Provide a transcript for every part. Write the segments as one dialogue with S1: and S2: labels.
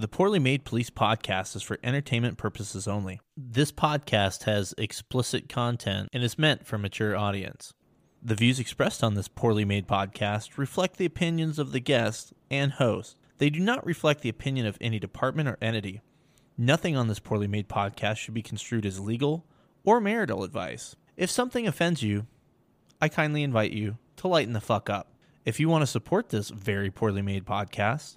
S1: The Poorly Made Police podcast is for entertainment purposes only. This podcast has explicit content and is meant for mature audience. The views expressed on this poorly made podcast reflect the opinions of the guest and host. They do not reflect the opinion of any department or entity. Nothing on this poorly made podcast should be construed as legal or marital advice. If something offends you, I kindly invite you to lighten the fuck up. If you want to support this very poorly made podcast,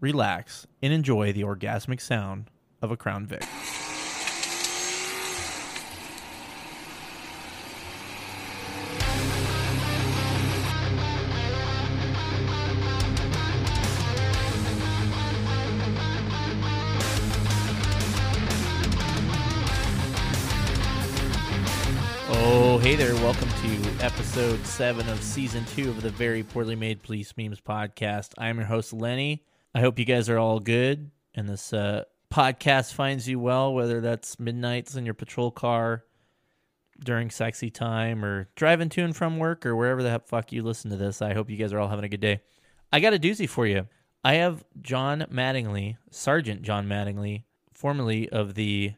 S1: relax, and enjoy the orgasmic sound of a Crown Vic. Oh, hey there. Welcome to episode seven of season two of the Very Poorly Made Police Memes podcast. I'm your host, Lenny. I hope you guys are all good and this uh, podcast finds you well, whether that's midnights in your patrol car during sexy time or driving to and from work or wherever the fuck you listen to this. I hope you guys are all having a good day. I got a doozy for you. I have John Mattingly, Sergeant John Mattingly, formerly of the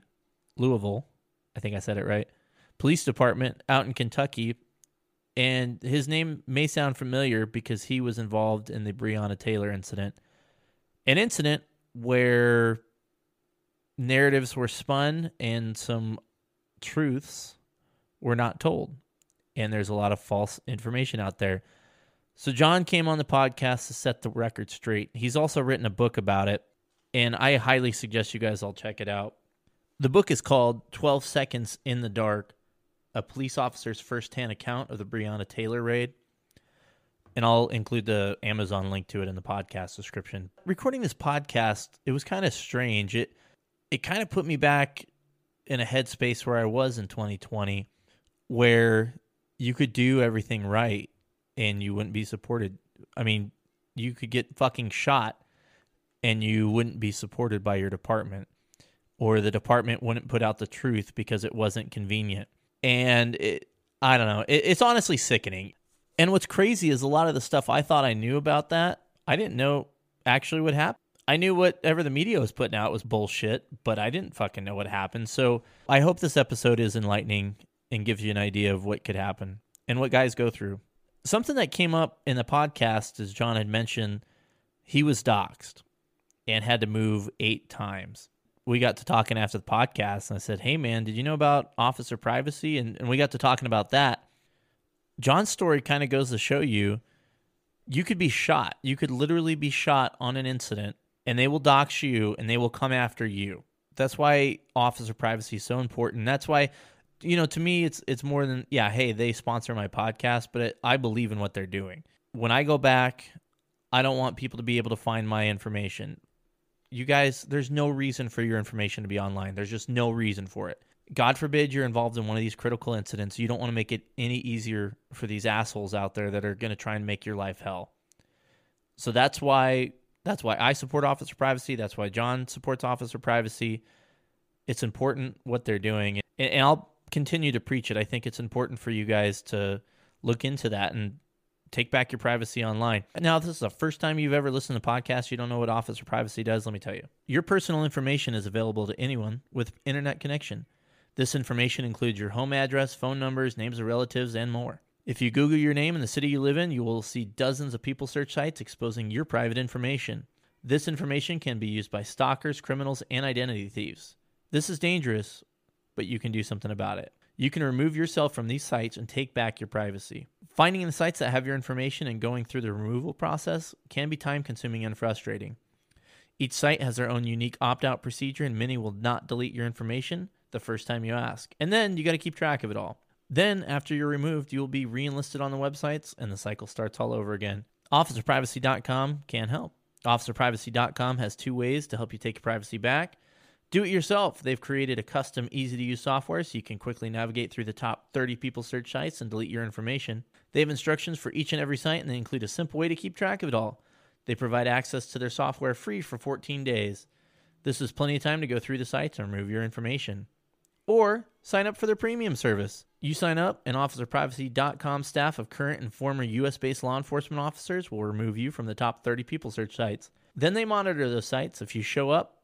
S1: Louisville, I think I said it right, police department out in Kentucky. And his name may sound familiar because he was involved in the Breonna Taylor incident an incident where narratives were spun and some truths were not told. And there's a lot of false information out there. So, John came on the podcast to set the record straight. He's also written a book about it, and I highly suggest you guys all check it out. The book is called 12 Seconds in the Dark A Police Officer's Firsthand Account of the Breonna Taylor Raid and I'll include the Amazon link to it in the podcast description. Recording this podcast, it was kind of strange. It it kind of put me back in a headspace where I was in 2020 where you could do everything right and you wouldn't be supported. I mean, you could get fucking shot and you wouldn't be supported by your department or the department wouldn't put out the truth because it wasn't convenient. And it I don't know. It, it's honestly sickening. And what's crazy is a lot of the stuff I thought I knew about that, I didn't know actually what happened. I knew whatever the media was putting out was bullshit, but I didn't fucking know what happened. So I hope this episode is enlightening and gives you an idea of what could happen and what guys go through. Something that came up in the podcast, as John had mentioned, he was doxxed and had to move eight times. We got to talking after the podcast, and I said, Hey, man, did you know about officer privacy? And, and we got to talking about that. John's story kind of goes to show you you could be shot. You could literally be shot on an incident and they will dox you and they will come after you. That's why officer privacy is so important. That's why you know to me it's it's more than yeah, hey, they sponsor my podcast, but it, I believe in what they're doing. When I go back, I don't want people to be able to find my information. You guys, there's no reason for your information to be online. There's just no reason for it. God forbid you're involved in one of these critical incidents. You don't want to make it any easier for these assholes out there that are going to try and make your life hell. So that's why that's why I support officer privacy. That's why John supports officer privacy. It's important what they're doing, and, I'll continue to preach it. I think it's important for you guys to look into that and take back your privacy online. Now, if this is the first time you've ever listened to podcasts, you don't know what officer privacy does, let me tell you. Your personal information is available to anyone with internet connection. This information includes your home address, phone numbers, names of relatives, and more. If you Google your name and the city you live in, you will see dozens of people search sites exposing your private information. This information can be used by stalkers, criminals, and identity thieves. This is dangerous, but you can do something about it. You can remove yourself from these sites and take back your privacy. Finding the sites that have your information and going through the removal process can be time consuming and frustrating. Each site has their own unique opt out procedure, and many will not delete your information the first time you ask. And then you got to keep track of it all. Then, after you're removed, you will be reenlisted on the websites and the cycle starts all over again. OfficerPrivacy.com can help. OfficerPrivacy.com has two ways to help you take your privacy back. Do it yourself. They've created a custom, easy to use software so you can quickly navigate through the top 30 people search sites and delete your information. They have instructions for each and every site, and they include a simple way to keep track of it all. They provide access to their software free for 14 days. This is plenty of time to go through the sites and remove your information. Or sign up for their premium service. You sign up, and OfficerPrivacy.com staff of current and former US based law enforcement officers will remove you from the top 30 people search sites. Then they monitor those sites. If you show up,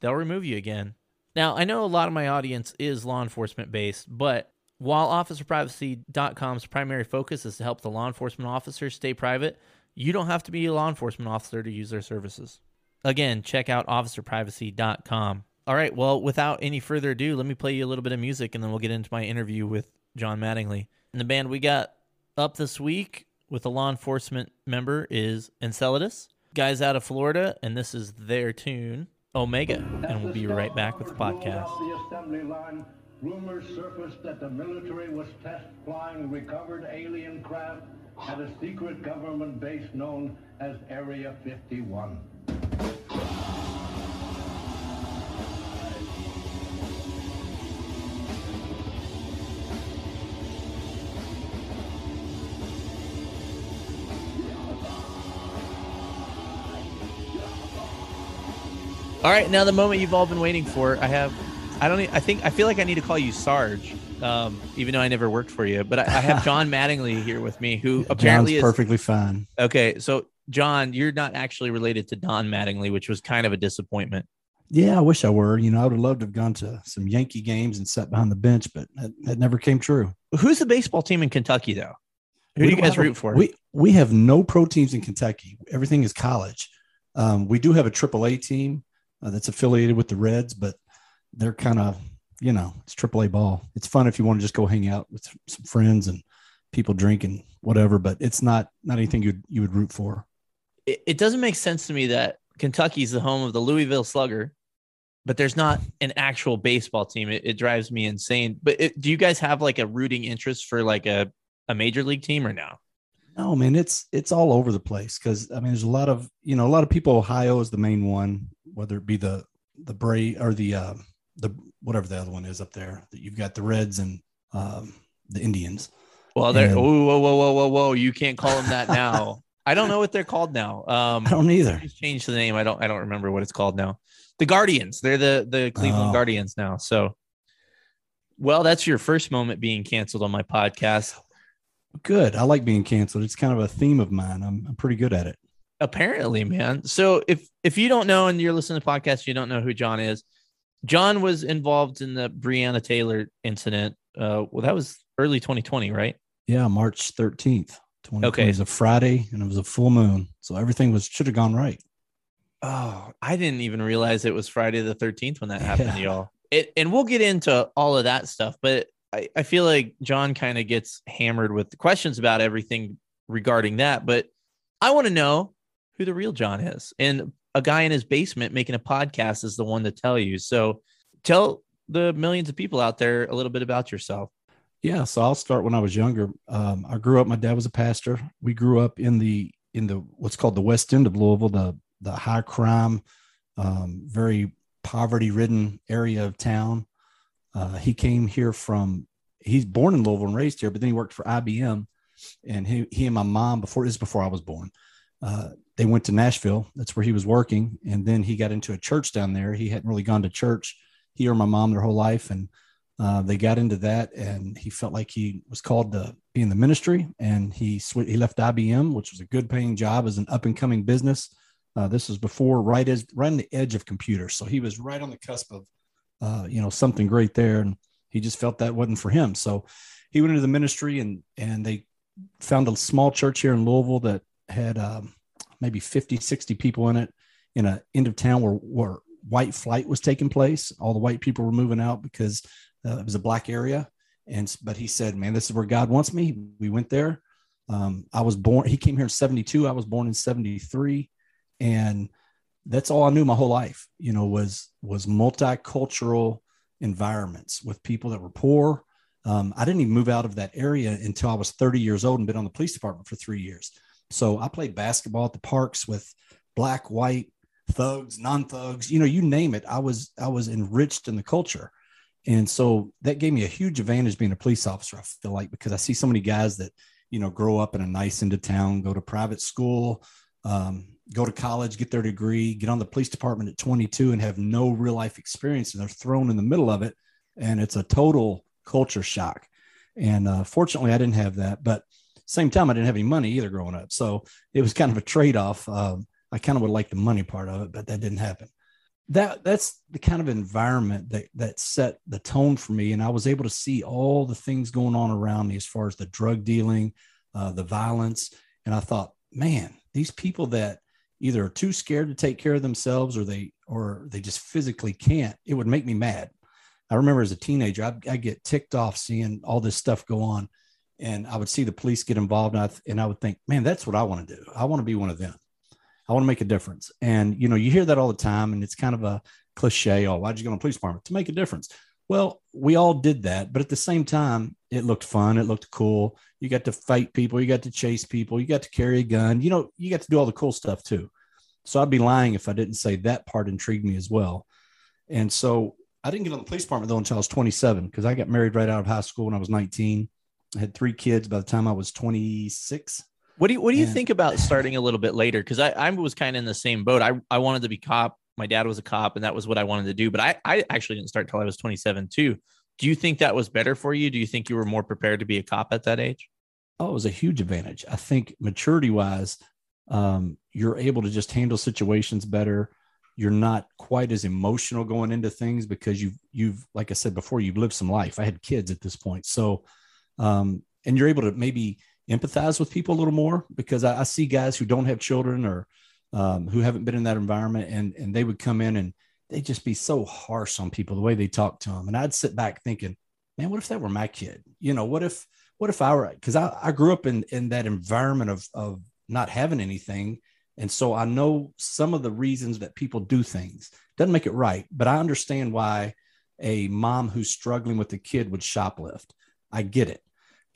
S1: they'll remove you again. Now, I know a lot of my audience is law enforcement based, but while OfficerPrivacy.com's primary focus is to help the law enforcement officers stay private, you don't have to be a law enforcement officer to use their services. Again, check out OfficerPrivacy.com. All right, well, without any further ado, let me play you a little bit of music and then we'll get into my interview with John Mattingly. And the band we got up this week with a law enforcement member is Enceladus, guys out of Florida, and this is their tune. Omega, and we'll be right back with the podcast.
S2: The assembly line, rumors surfaced that the military was test flying recovered alien craft at a secret government base known as Area 51.
S1: All right, now the moment you've all been waiting for. I have, I don't, I think, I feel like I need to call you Sarge, um, even though I never worked for you. But I, I have John Mattingly here with me, who apparently
S3: John's
S1: is
S3: perfectly fine.
S1: okay. So, John, you're not actually related to Don Mattingly, which was kind of a disappointment.
S3: Yeah, I wish I were. You know, I would have loved to have gone to some Yankee games and sat behind the bench, but that, that never came true.
S1: Who's the baseball team in Kentucky, though? Who
S3: We
S1: do you guys
S3: have a-
S1: root for?
S3: We we have no pro teams in Kentucky. Everything is college. Um, we do have a AAA team uh, that's affiliated with the Reds, but they're kind of you know it's AAA ball. It's fun if you want to just go hang out with some friends and people drinking whatever, but it's not not anything you you would root for.
S1: it, it doesn't make sense to me that Kentucky's the home of the Louisville Slugger, but there's not an actual baseball team. It, it drives me insane. But it, do you guys have like a rooting interest for like a, a major league team or no?
S3: No, man, it's it's all over the place because I mean, there's a lot of you know a lot of people. Ohio is the main one, whether it be the the Bray or the uh, the whatever the other one is up there. That you've got the Reds and um, the Indians.
S1: Well, they're
S3: And-
S1: whoa whoa whoa whoa whoa! You can't call them that now. I don't know what they're called now. Um,
S3: I don't either.
S1: Changed the name. I don't. I don't remember what it's called now. The Guardians. They're the the Cleveland
S3: Oh.
S1: Guardians now. So, well, that's your first moment being canceled on my podcast.
S3: Good. I like being canceled. It's kind of a theme of mine. I'm, I'm pretty good at it.
S1: Apparently, man. So if if you don't know and you're listening to the podcast, you don't know who John is. John was involved in the Breonna Taylor incident. Uh, well, that was early 2020, right?
S3: Yeah, March 13th. 2020
S1: Okay.
S3: It was a Friday and it was a full moon, so everything was should have gone right.
S1: Oh, I didn't even realize it was Friday the 13th when that happened,
S3: Yeah.
S1: y'all. It, and we'll get into all of that stuff, but I, I feel like John kind of gets hammered with the questions about everything regarding that. But I want to know who the real John is. And a guy in his basement making a podcast is the one to tell you. So tell the millions of people out there a little bit about yourself.
S3: Yeah, so I'll start when I was younger. Um, I grew up. My dad was a pastor. We grew up in the in the what's called the West End of Louisville, the the high crime, um, very poverty ridden area of town. Uh, he came here from. He's born in Louisville and raised here, but then he worked for IBM, and he he and my mom before this is before I was born. Uh, they went to Nashville. That's where he was working, and then he got into a church down there. He hadn't really gone to church. He or my mom their whole life, and uh, they got into that, and he felt like he was called to be in the ministry, and he sw- he left IBM, which was a good paying job as an up and coming business. Uh, this was before right as right on the edge of computers, so he was right on the cusp of uh, you know something great there, and he just felt that wasn't for him. So he went into the ministry, and and they found a small church here in Louisville that had um, maybe 50, 60 people in it in a end of town where where white flight was taking place. All the white people were moving out because uh, it was a black area. And but he said, "Man, this is where God wants me." We went there. Um, I was born. He came here in '72. I was born in '73, and that's all I knew my whole life. You know, was was multicultural environments with people that were poor. Um, I didn't even move out of that area until I was 30 years old and been on the police department for three years. So I played basketball at the parks with black, white, thugs, non-thugs, you know, you name it. I was I was enriched in the culture. And so that gave me a huge advantage being a police officer, I feel like, because I see so many guys that, you know, grow up in a nice end of town, go to private school, um, go to college, get their degree, get on the police department at 22 and have no real life experience. And they're thrown in the middle of it. And it's a total culture shock. And uh, fortunately, I didn't have that. But same time, I didn't have any money either growing up. So it was kind of a trade off. Um, I kind of would like the money part of it, but that didn't happen. That that's the kind of environment that that set the tone for me, and I was able to see all the things going on around me as far as the drug dealing, uh, the violence, and I thought, man, these people that either are too scared to take care of themselves or they or they just physically can't it would make me mad. I remember as a teenager i'd, I'd get ticked off seeing all this stuff go on and i would see the police get involved and I, and I would think man that's what i want to do. I want to be one of them. I want to make a difference. And you know you hear that all the time and it's kind of a cliche oh why'd you go to the police department? To make a difference well, we all did that, but at the same time, it looked fun. It looked cool. You got to fight people. You got to chase people. You got to carry a gun. You know, you got to do all the cool stuff too. So I'd be lying if I didn't say that part intrigued me as well. And so I didn't get on the police department though until I was 27 because I got married right out of high school when I was 19. I had three kids by the time I was 26.
S1: What do you What do you and, think about starting a little bit later? Because I, I was kind of in the same boat. I, I wanted to be cop my dad was a cop and that was what I wanted to do. But I, I actually didn't start until I was 27 too. Do you think that was better for you? Do you think you were more prepared to be a cop at that age?
S3: Oh, it was a huge advantage. I think maturity wise, um, you're able to just handle situations better. You're not quite as emotional going into things because you've you've like I said before, you've lived some life. I had kids at this point, so um, and you're able to maybe empathize with people a little more because I, I see guys who don't have children or um, who haven't been in that environment, and and they would come in and they'd just be so harsh on people the way they talk to them, and I'd sit back thinking, man, what if that were my kid? You know, what if what if I were because I, I grew up in in that environment of of not having anything, and so I know some of the reasons that people do things. Doesn't make it right, but I understand why a mom who's struggling with a kid would shoplift. I get it,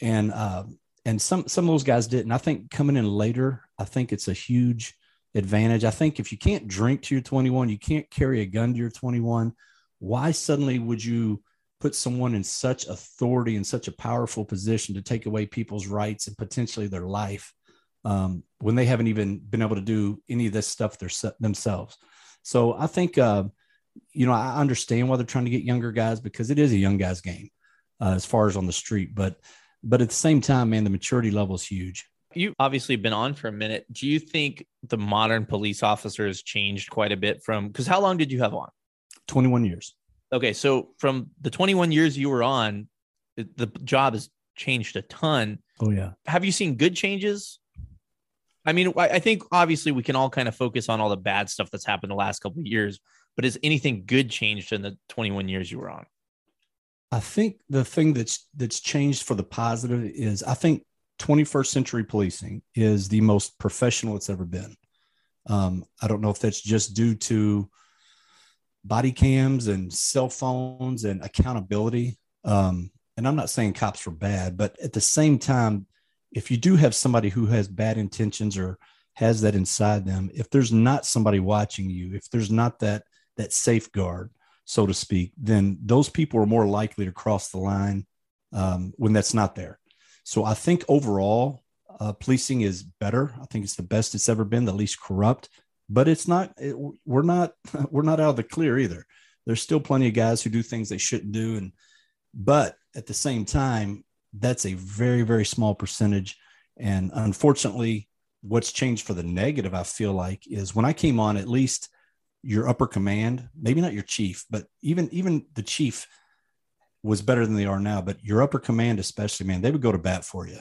S3: and uh, and some some of those guys didn't. I think coming in later, I think it's a huge advantage. I think if you can't drink to your 21, you can't carry a gun to your 21. Why suddenly would you put someone in such authority and such a powerful position to take away people's rights and potentially their life um, when they haven't even been able to do any of this stuff themselves? So I think, uh, you know, I understand why they're trying to get younger guys because it is a young guy's game uh, as far as on the street. But but at the same time, man, the maturity level is huge
S1: you obviously been on for a minute. Do you think the modern police officer has changed quite a bit from because how long did you have on?
S3: 21 years.
S1: Okay. So from the 21 years you were on, the job has changed a ton.
S3: Oh, yeah.
S1: Have you seen good changes? I mean, I think obviously we can all kind of focus on all the bad stuff that's happened the last couple of years, but has anything good changed in the 21 years you were on?
S3: I think the thing that's that's changed for the positive is I think 21st century policing is the most professional it's ever been. Um, I don't know if that's just due to body cams and cell phones and accountability. Um, and I'm not saying cops are bad, but at the same time, if you do have somebody who has bad intentions or has that inside them, if there's not somebody watching you, if there's not that that safeguard, so to speak, then those people are more likely to cross the line um, when that's not there. So I think overall, uh, policing is better. I think it's the best it's ever been, the least corrupt. But it's not. It, we're not. We're not out of the clear either. There's still plenty of guys who do things they shouldn't do, and but at the same time, that's a very very small percentage. And unfortunately, what's changed for the negative, I feel like, is when I came on, at least your upper command, maybe not your chief, but even even the chief was better than they are now. But your upper command, especially, man, they would go to bat for you.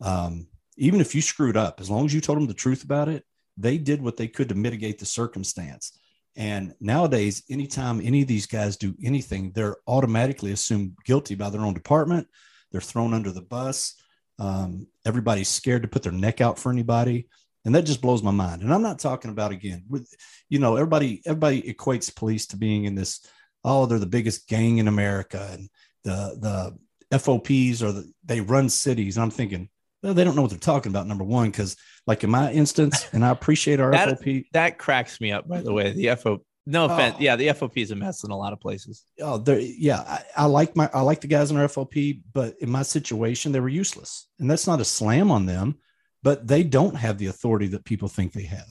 S3: Um, even if you screwed up, as long as you told them the truth about it, they did what they could to mitigate the circumstance. And nowadays, anytime any of these guys do anything, they're automatically assumed guilty by their own department. They're thrown under the bus. Um, everybody's scared to put their neck out for anybody. And that just blows my mind. And I'm not talking about again with, you know, everybody, everybody equates police to being in this, oh, they're the biggest gang in America. And the the FOPs or the, they run cities. I'm thinking well, they don't know what they're talking about. Number one, because like in my instance, and I appreciate our
S1: That-
S3: FOP.
S1: That cracks me up, by the way. The FOP. no oh. offense.
S3: Oh.
S1: Yeah, the FOP is a mess in a lot of places.
S3: Oh, there, yeah, I, I like my I like the guys in our FOP, but in my situation, they were useless, and that's not a slam on them, but they don't have the authority that people think they have.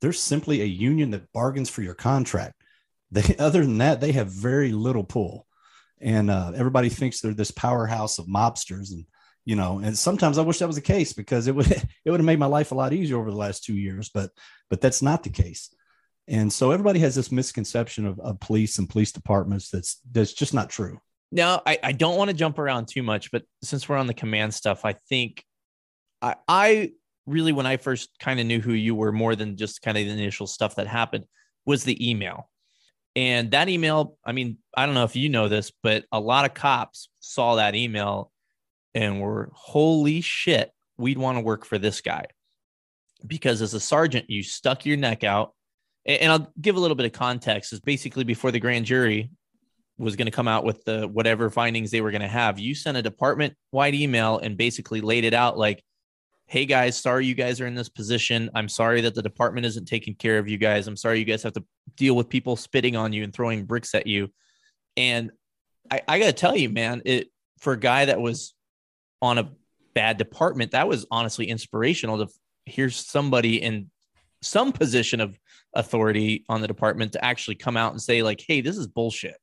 S3: They're simply a union that bargains for your contract. They, other than that, they have very little pull, and uh, everybody thinks they're this powerhouse of mobsters, and you know, and sometimes I wish that was the case because it would it would have made my life a lot easier over the last two years, but but that's not the case. And so everybody has this misconception of, of police and police departments that's that's just not true.
S1: Now, I, I don't want to jump around too much, but since we're on the command stuff, I think I, I really, when I first kind of knew who you were more than just kind of the initial stuff that happened, was the email. And that email, I mean, I don't know if you know this, but a lot of cops saw that email and were, holy shit, we'd want to work for this guy. Because as a sergeant, you stuck your neck out. And I'll give a little bit of context. Is basically before the grand jury was going to come out with the whatever findings they were going to have, you sent a department wide email and basically laid it out like, hey guys, sorry you guys are in this position. I'm sorry that the department isn't taking care of you guys. I'm sorry you guys have to deal with people spitting on you and throwing bricks at you. And I, I got to tell you, man, it for a guy that was on a bad department, that was honestly inspirational to hear somebody in some position of authority on the department to actually come out and say like, "Hey, this is bullshit."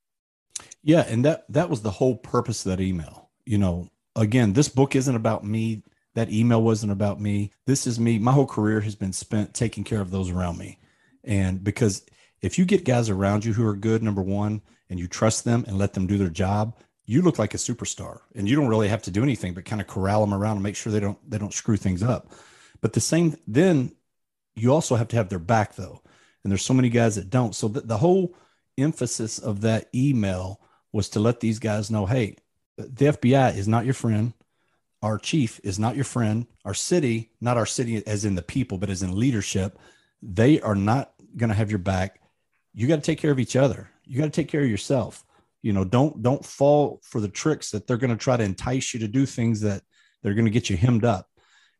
S3: Yeah, and that that was the whole purpose of that email. You know, again, this book isn't about me. That email wasn't about me. This is me. My whole career has been spent taking care of those around me. And because if you get guys around you who are good, number one, and you trust them and let them do their job, you look like a superstar. And you don't really have to do anything but kind of corral them around and make sure they don't they don't screw things up. But the same then you also have to have their back though. And there's so many guys that don't. So the, the whole emphasis of that email was to let these guys know, hey, the FBI is not your friend. Our chief is not your friend. Our city, not our city as in the people, but as in leadership, they are not going to have your back. You got to take care of each other. You got to take care of yourself. You know, don't don't fall for the tricks that they're going to try to entice you to do things that they're going to get you hemmed up.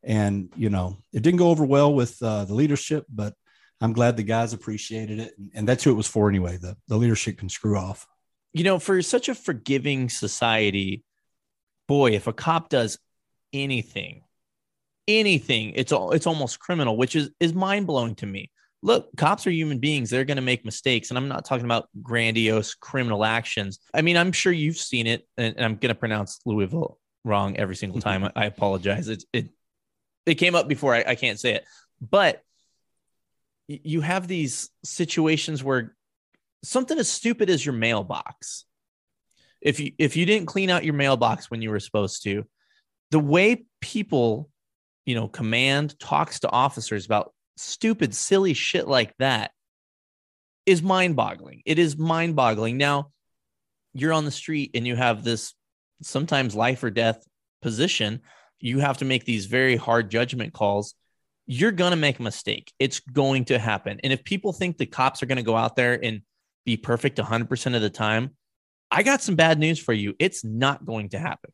S3: And you know, it didn't go over well with uh, the leadership, but I'm glad the guys appreciated it, and, and that's who it was for anyway. The the leadership can screw off.
S1: You know, for such a forgiving society, boy, if a cop does anything, anything, it's all it's almost criminal, which is is mind blowing to me. Look, cops are human beings. They're going to make mistakes. And I'm not talking about grandiose criminal actions. I mean, I'm sure you've seen it, and, and I'm going to pronounce Louisville wrong every single mm-hmm. time. I, I apologize. It, it, it came up before. I, I can't say it. But you have these situations where something as stupid as your mailbox, if you if you didn't clean out your mailbox when you were supposed to, the way people, you know, command talks to officers about stupid, silly shit like that is mind boggling. It is mind boggling. Now, you're on the street and you have this sometimes life or death position. You have to make these very hard judgment calls. You're going to make a mistake. It's going to happen. And if people think the cops are going to go out there and be perfect 100% of the time, I got some bad news for you. It's not going to happen.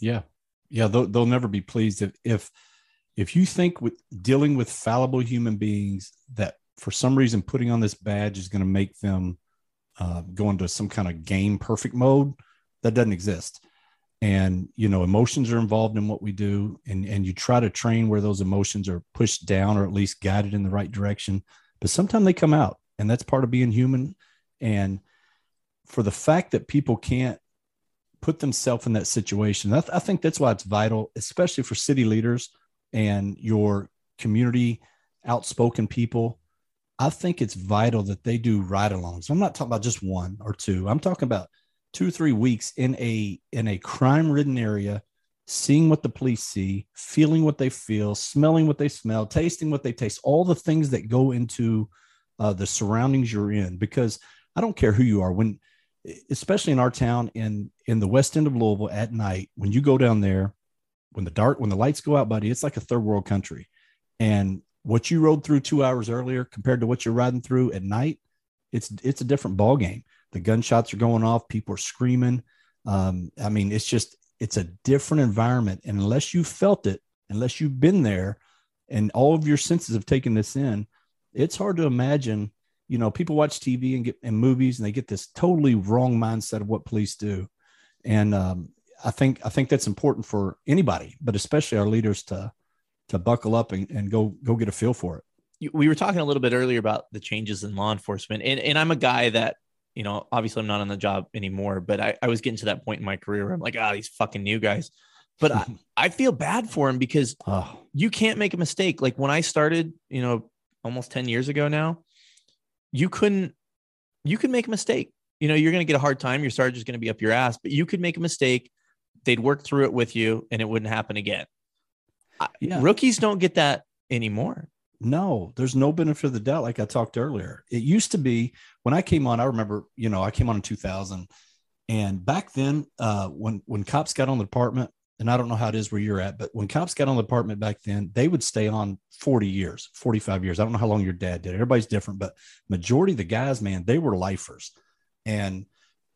S3: Yeah, yeah, they'll, they'll never be pleased if if if you think with dealing with fallible human beings that for some reason putting on this badge is going to make them uh, go into some kind of game perfect mode that doesn't exist. And you know emotions are involved in what we do and and you try to train where those emotions are pushed down or at least guided in the right direction but sometimes they come out and that's part of being human. And for the fact that people can't put themselves in that situation. I, th- I think that's why it's vital especially for city leaders and your community outspoken people. I think it's vital that they do ride-alongs. I'm not talking about just one or two. I'm talking about two three weeks in a in a crime ridden area seeing what the police see feeling what they feel smelling what they smell tasting what they taste all the things that go into uh, the surroundings you're in. Because i don't care who you are. When especially in our town in in the west end of louisville at night when you go down there when the dark when the lights go out buddy it's like a third world country. And what you rode through two hours earlier compared to what you're riding through at night it's it's a different ball game the gunshots are going off people are screaming. Um, i mean it's just it's a different environment. And unless you felt it unless you've been there and all of your senses have taken this in, it's hard to imagine. You know, people watch TV and get and movies, and they get this totally wrong mindset of what police do. And um, I think I think that's important for anybody, but especially our leaders to to buckle up and, and go go get a feel for it.
S1: We were talking a little bit earlier about the changes in law enforcement, and and I'm a guy that you know, obviously I'm not on the job anymore, but I, I was getting to that point in my career where I'm like, ah, oh, these fucking new guys. But I, I feel bad for him because oh. you can't make a mistake. Like when I started, you know, almost 10 years ago now, you couldn't, you could make a mistake. You know, you're going to get a hard time. Your sergeant's going to be up your ass, but you could make a mistake. They'd work through it with you and it wouldn't happen again. Yeah. Rookies don't get that anymore.
S3: No, there's no benefit of the doubt, like I talked earlier. It used to be when I came on, I remember, you know, I came on in 2000. And back then, uh, when when cops got on the department, and I don't know how it is where you're at, but when cops got on the department back then, they would stay on 40 years, 45 years. I don't know how long your dad did. Everybody's different, but majority of the guys, man, they were lifers. And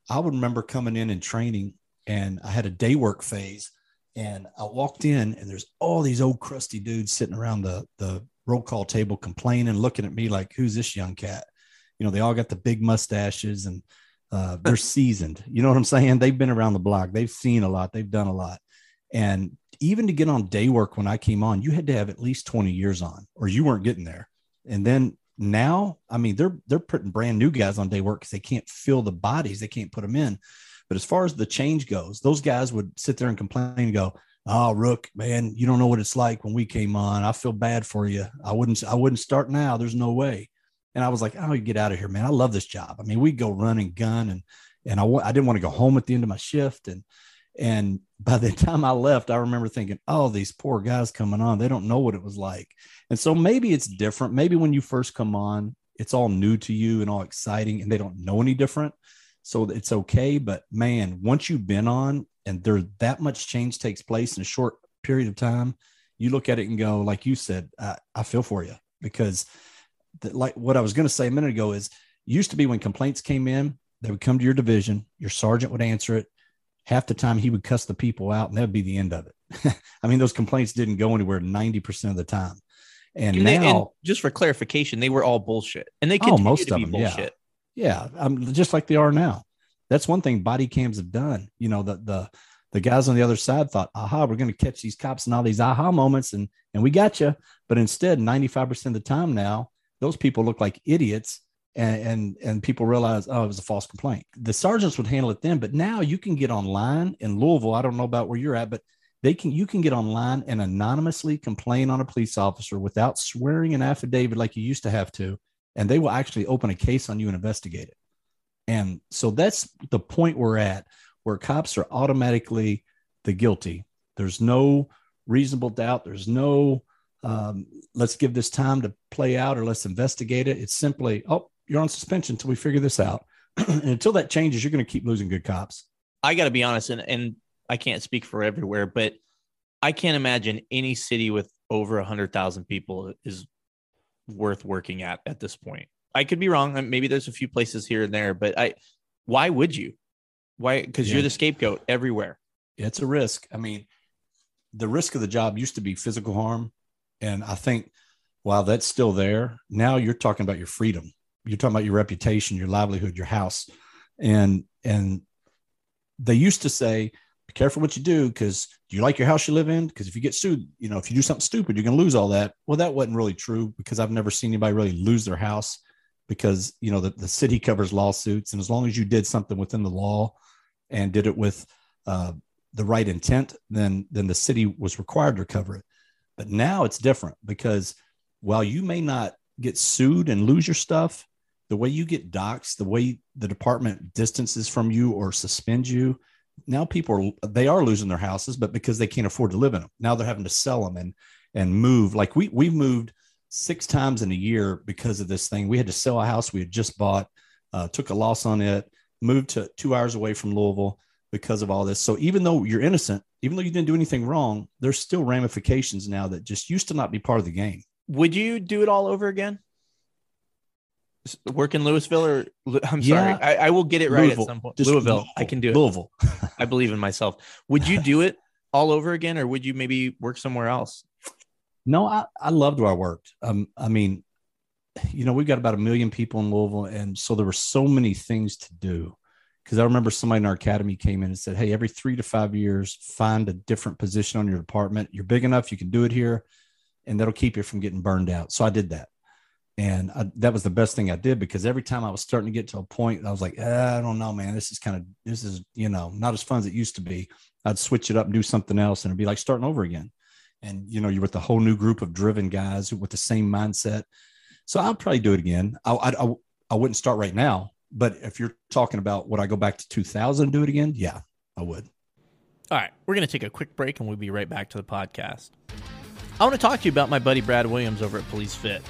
S3: I would remember coming in and training, and I had a day work phase, and I walked in, and there's all these old crusty dudes sitting around the the roll call table complaining, looking at me like, "Who's this young cat?" You know, they all got the big mustaches and uh, they're seasoned. You know what I'm saying? They've been around the block. They've seen a lot. They've done a lot. And even to get on day work when I came on, you had to have at least 20 years on, or you weren't getting there. And then now, I mean, they're they're putting brand new guys on day work because they can't fill the bodies, they can't put them in. But as far as the change goes, those guys would sit there and complain and go, "Oh, Rook, man, you don't know what it's like when we came on. I feel bad for you. I wouldn't I wouldn't start now. There's no way." And I was like, "Oh, you get out of here, man. I love this job. I mean, we go run and gun and and I, I didn't want to go home at the end of my shift and and by the time I left, I remember thinking, oh, these poor guys coming on, they don't know what it was like. And so maybe it's different. Maybe when you first come on, it's all new to you and all exciting and they don't know any different. So it's okay. But man, once you've been on and there that much change takes place in a short period of time, you look at it and go, like you said, I, I feel for you because the, like what I was going to say a minute ago is used to be when complaints came in, they would come to your division, your sergeant would answer it half the time he would cuss the people out and that would be the end of it. I mean, those complaints didn't go anywhere 90% of the time. And, and now, they, and
S1: just for clarification, they were all bullshit and they continue oh, most to of be them,
S3: bullshit. Yeah. yeah. Um, just like they are now. That's one thing body cams have done. You know, the, the, the guys on the other side thought, aha, we're going to catch these cops and all these aha moments and, and we got you. But instead, 95% of the time now, those people look like idiots and, and and people realize oh it was a false complaint. The sergeants would handle it then but now you can get online in louisville i don't know about where you're at but they can you can get online and anonymously complain on a police officer without swearing an affidavit like you used to have to and they will actually open a case on you and investigate it. And so that's the point we're at where cops are automatically the guilty. There's no reasonable doubt. There's no um, let's give this time to play out or let's investigate it. It's simply oh you're on suspension until we figure this out. and until that changes, you're going to keep losing good cops.
S1: I got to be honest, and, and I can't speak for everywhere, but I can't imagine any city with over a hundred thousand people is worth working at at this point. I could be wrong. Maybe there's a few places here and there, but I, why would you? Why? Because yeah. you're the scapegoat everywhere.
S3: It's a risk. I mean, the risk of the job used to be physical harm, and I think while that's still there, now you're talking about your freedom you're talking about your reputation, your livelihood, your house, and and they used to say, "Be careful what you do, because do you like your house you live in? Because if you get sued, you know, if you do something stupid, you're going to lose all that." Well, that wasn't really true because I've never seen anybody really lose their house because you know the, the city covers lawsuits, and as long as you did something within the law and did it with uh, the right intent, then then the city was required to cover it. But now it's different because while you may not get sued and lose your stuff, the way you get doxxed, the way the department distances from you or suspends you, now people are they are losing their houses, but because they can't afford to live in them, now they're having to sell them and and move. Like we we've moved six times in a year because of this thing. We had to sell a house we had just bought, uh, took a loss on it, moved to two hours away from Louisville because of all this. So even though you're innocent, even though you didn't do anything wrong, there's still ramifications now that just used to not be part of the game.
S1: Would you do it all over again? Work in Louisville or I'm sorry, I, I, will get it right Louisville. at some point. Just Louisville, I can do it.
S3: Louisville.
S1: I believe in myself. Would you do it all over again, or would you maybe work somewhere else?
S3: No, I, I loved where I worked. Um, I mean, you know, we've got about a million people in Louisville, and so there were so many things to do. Because I remember somebody in our academy came in and said, "Hey, every three to five years, find a different position on your department. You're big enough, you can do it here, and that'll keep you from getting burned out." So I did that, and I, that was the best thing I did because every time I was starting to get to a point, I was like, eh, "I don't know, man. This is kind of this is you know not as fun as it used to be." I'd switch it up and do something else, and it'd be like starting over again. And you know, you're with a whole new group of driven guys with the same mindset. So I'll probably do it again. I, I, I wouldn't start right now, but if you're talking about would I go back to 2000 and do it again? Yeah, I would.
S1: All right, we're going to take a quick break and we'll be right back to the podcast. I want to talk to you about my buddy Brad Williams over at Police Fit.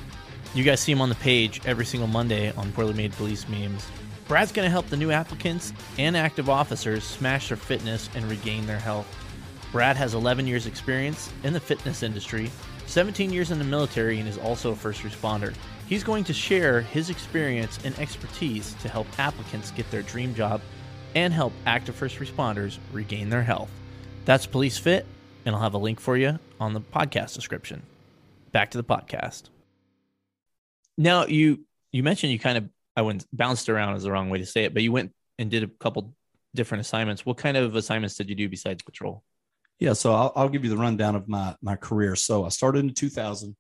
S1: You guys see him on the page every single Monday on Poorly Made Police Memes. Brad's going to help the new applicants and active officers smash their fitness and regain their health. Brad has 11 years' experience in the fitness industry, 17 years in the military, and is also a first responder. He's going to share his experience and expertise to help applicants get their dream job and help active first responders regain their health. That's Police Fit, and I'll have a link for you on the podcast description. Back to the podcast. Now you you mentioned you kind of I went bounced around is the wrong way to say it, but you went and did a couple different assignments. What kind of assignments did you do besides patrol?
S3: Yeah, so I'll, I'll give you the rundown of my my career. So I started in 2000.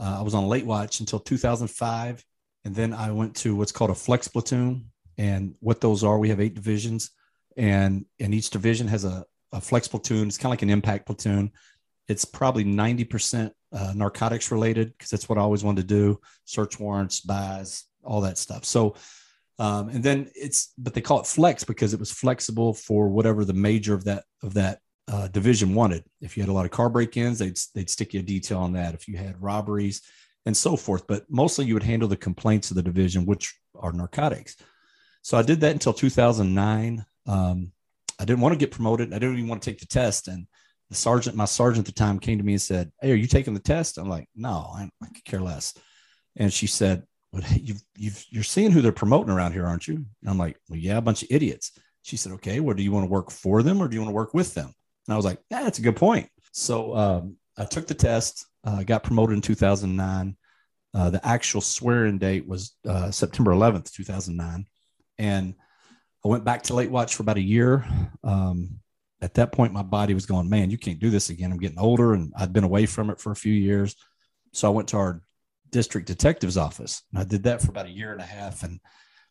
S3: Uh, I was on late watch until 2005, and then I went to what's called a flex platoon. And what those are, we have eight divisions, and and each division has a, a flex platoon. It's kind of like an impact platoon. It's probably 90% uh, narcotics related because that's what I always wanted to do: search warrants, buys, all that stuff. So um, and then it's but they call it flex because it was flexible for whatever the major of that of that uh, division wanted. If you had a lot of car break-ins, they'd they'd stick you a detail on that. If you had robberies and so forth, but mostly you would handle the complaints of the division, which are narcotics. So I did that until 2009. Um, I didn't want to get promoted. I didn't even want to take the test. And the sergeant, my sergeant at the time, came to me and said, "Hey, are you taking the test?" I'm like, "No, I, I could care less." And she said, "But hey, you've, you've you're seeing who they're promoting around here, aren't you?" And I'm like, "Well, yeah, a bunch of idiots." She said, "Okay, well, do you want to work for them or do you want to work with them?" And I was like, yeah, that's a good point. So um, I took the test, uh, got promoted in 2009. Uh, the actual swearing date was uh, September 11th, 2009. And I went back to late watch for about a year. Um, at that point, my body was going, man, you can't do this again. I'm getting older and I'd been away from it for a few years. So I went to our district detective's office and I did that for about a year and a half. And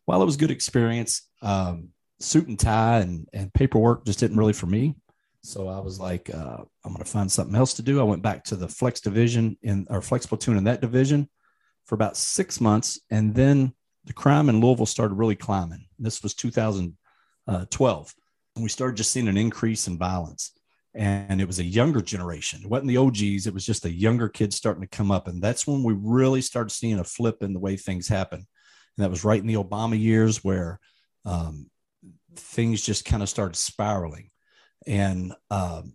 S3: while it was good experience, um, suit and tie and, and paperwork just didn't really for me. So I was like, uh, I'm going to find something else to do. I went back to the flex division in our flex platoon in that division for about six months. And then the crime in Louisville started really climbing. This was 2012. We started just seeing an increase in violence. And it was a younger generation. It wasn't the OGs, it was just the younger kids starting to come up. And that's when we really started seeing a flip in the way things happen. And that was right in the Obama years where um, things just kind of started spiraling and um,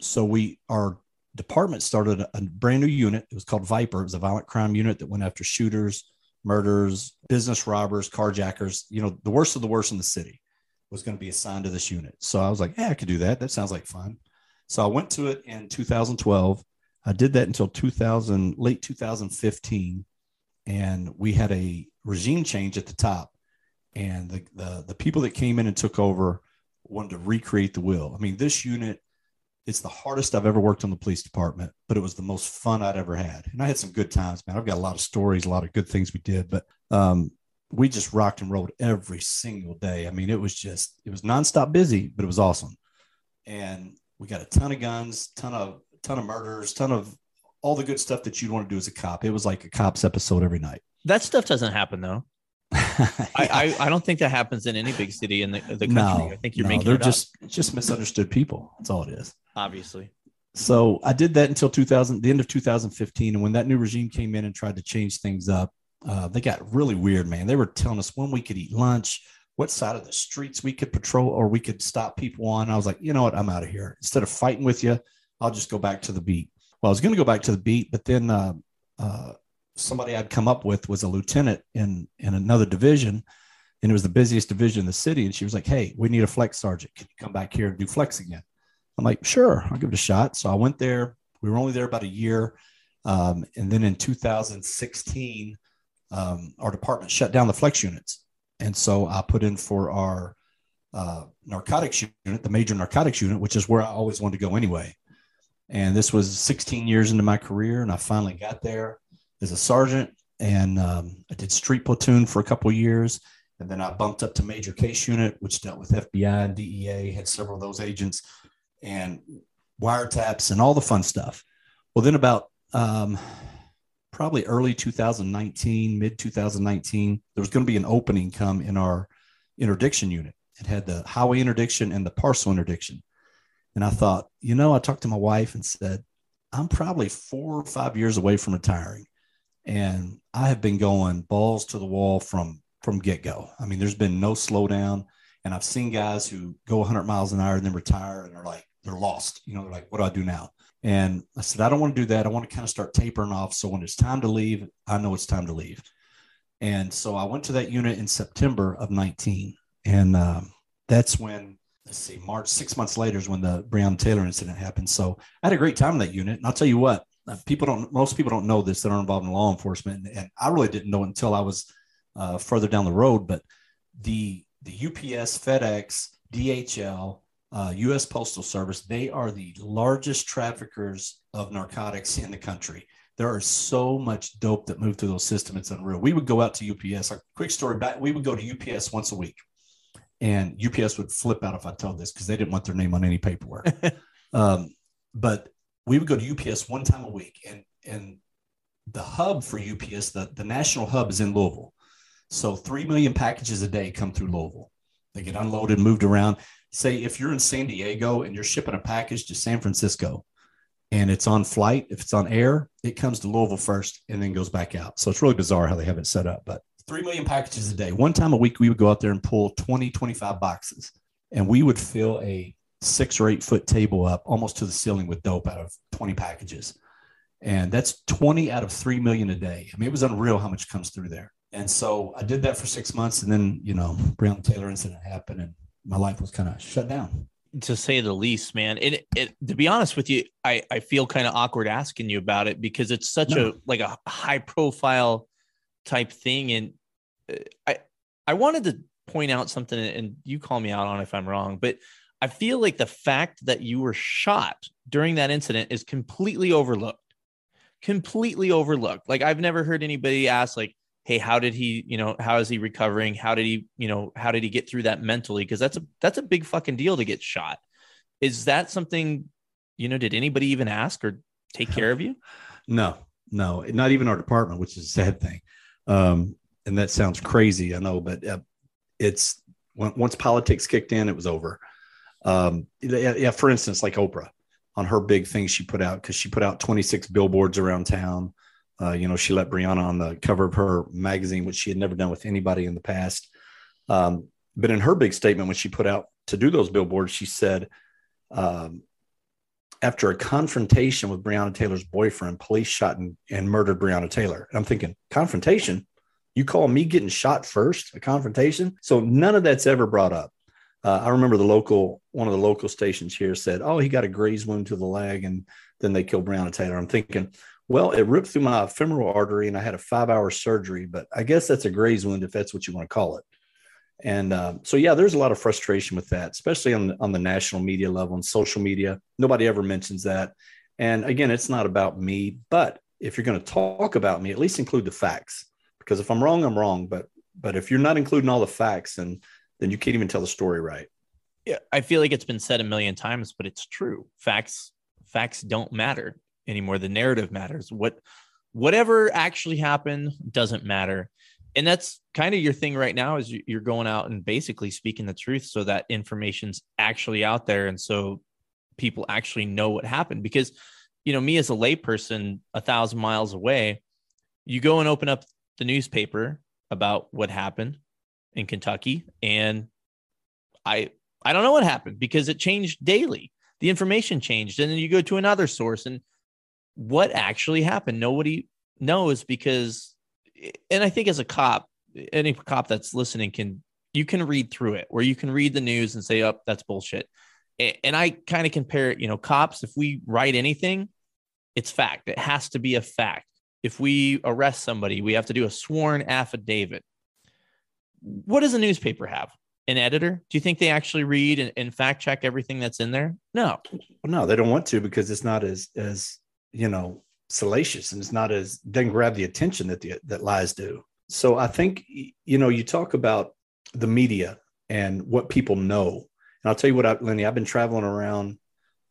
S3: so we, our department started a, a brand new unit. It was called Viper. It was a violent crime unit that went after shooters, murders, business robbers, carjackers. You know, the worst of the worst in the city was going to be assigned to this unit. So I was like, yeah, I could do that. That sounds like fun. So I went to it in 2012. I did that until 2000, late 2015, and we had a regime change at the top. And the, the the people that came in and took over wanted to recreate the wheel. I mean, this unit, it's the hardest I've ever worked on the police department, but it was the most fun I'd ever had. And I had some good times, man. I've got a lot of stories, a lot of good things we did, but um, we just rocked and rolled every single day. I mean, it was just, it was nonstop busy, but it was awesome. And we got a ton of guns, ton of, ton of murders, ton of all the good stuff that you'd want to do as a cop. It was like a cops episode every night.
S1: That stuff doesn't happen though. I, I, I, don't think that happens in any big city in the, the country.
S3: No,
S1: I think you're
S3: no,
S1: making
S3: they're
S1: it
S3: just just misunderstood people. That's all it is.
S1: obviously.
S3: So I did that until 2000, the end of 2015, and when that new regime came in and tried to change things up, uh, they got really weird, man. They were telling us when we could eat lunch, what side of the streets we could patrol, or we could stop people on. I was like, you know what, I'm out of here. Instead of fighting with you, I'll just go back to the beat. Well, I was going to go back to the beat, but then uh, uh, somebody I'd come up with was a lieutenant in in another division, and it was the busiest division in the city. And she was like, "Hey, we need a flex sergeant. Can you come back here and do flex again?" I'm like, sure, I'll give it a shot. So I went there. We were only there about a year. Um, and then in 2016, um, our department shut down the flex units. And so I put in for our uh, narcotics unit, the major narcotics unit, which is where I always wanted to go anyway. And this was 16 years into my career. And I finally got there as a sergeant. And um, I did street platoon for a couple years. And then I bumped up to major case unit, which dealt with FBI and DEA, had several of those agents and wiretaps and all the fun stuff. Well, then about um, probably early 2019, mid 2019, there was going to be an opening come in our interdiction unit. It had the highway interdiction and the parcel interdiction. And I thought, you know, I talked to my wife and said, I'm probably four or five years away from retiring. And I have been going balls to the wall from from get go. I mean, there's been no slowdown. And I've seen guys who go 100 miles an hour and then retire and are like, they're lost. You know, they're like, what do I do now? And I said, I don't want to do that. I want to kind of start tapering off. So when it's time to leave, I know it's time to leave. And so I went to that unit in September of 19. And um, that's when, let's see, March, six months later is when the Breonna Taylor incident happened. So I had a great time in that unit. And I'll tell you what, uh, people don't, most people don't know this that aren't involved in law enforcement. And, I really didn't know it until I was uh, further down the road. But the, the UPS, FedEx, DHL, uh, U.S. Postal Service, they are the largest traffickers of narcotics in the country. There are so much dope that moved through those systems. It's unreal. We would go out to UPS. A quick story back, we would go to UPS once a week, and UPS would flip out if I told this because they didn't want their name on any paperwork. um, but we would go to UPS one time a week, and and the hub for UPS, the, the national hub is in Louisville. So three million packages a day come through Louisville. They get unloaded, moved around say if you're in San Diego and you're shipping a package to San Francisco and it's on flight, if it's on air, it comes to Louisville first and then goes back out. So it's really bizarre how they have it set up. But 3 million packages a day. One time a week, we would go out there and pull 20, 25 boxes and we would fill a six or eight foot table up almost to the ceiling with dope out of 20 packages. And that's 20 out of 3 million a day. I mean, it was unreal how much comes through there. And so I did that for six months. And then, you know, Breonna Taylor incident happened and my life was kind of shut down.
S1: To say the least man. It, it to be honest with you i i feel kind of awkward asking you about it because it's such no. a like a high profile type thing. And uh, i i wanted to point out something and you call me out on if i'm wrong but i feel like the fact that you were shot during that incident is completely overlooked. Completely overlooked. Like i've never heard anybody ask like hey how did he you know how is he recovering? How did he you know how did he get through that mentally? Because that's a that's a big fucking deal to get shot. Is that something you know did anybody even ask or take care of you?
S3: No no not even our department which is a sad thing. Um and that sounds crazy i know but uh, it's once politics kicked in it was over. Um yeah, for instance like oprah on her big thing she put out because she put out 26 billboards around town uh, you know, she let Breonna on the cover of her magazine, which she had never done with anybody in the past. Um, but in her big statement, when she put out to do those billboards, she said, um, after a confrontation with Breonna Taylor's boyfriend, police shot and, and murdered Breonna Taylor. And I'm thinking, confrontation? You call me getting shot first, a confrontation? So none of that's ever brought up. Uh, I remember the local, one of the local stations here said, "Oh, he got a graze wound to the leg, and then they killed Breonna Taylor." I'm thinking, well, it ripped through my femoral artery and I had a five hour surgery, but I guess that's a graze wound if that's what you want to call it. And uh, so, yeah, there's a lot of frustration with that, especially on, on the national media level and social media. Nobody ever mentions that. And again, it's not about me, but if you're going to talk about me, at least include the facts. Because if I'm wrong, I'm wrong. But but if you're not including all the facts, and then you can't even tell the story right.
S1: Yeah, I feel like it's been said a million times, but it's true. Facts facts don't matter anymore. The narrative matters. What whatever actually happened doesn't matter. And that's kind of your thing right now is you're going out and basically speaking the truth so that information's actually out there and so people actually know what happened because you know me as a layperson a thousand miles away you go and open up the newspaper about what happened in Kentucky and I I don't know what happened because it changed daily. The information changed and then you go to another source and what actually happened. Nobody knows because, and I think as a cop, any cop that's listening can you can read through it where you can read the news and say, "Up, oh, that's bullshit." And I kind of compare it, you know, cops, if we write anything, it's fact. It has to be a fact. If we arrest somebody, we have to do a sworn affidavit. What does a newspaper have? An editor? Do you think they actually read and, and fact check everything that's in there? No.
S3: No, they don't want to because it's not as as you know salacious and it's not as doesn't grab the attention that the that lies do. So I think you know you talk about the media and what people know. And I'll tell you what, I, Lenny, I've been traveling around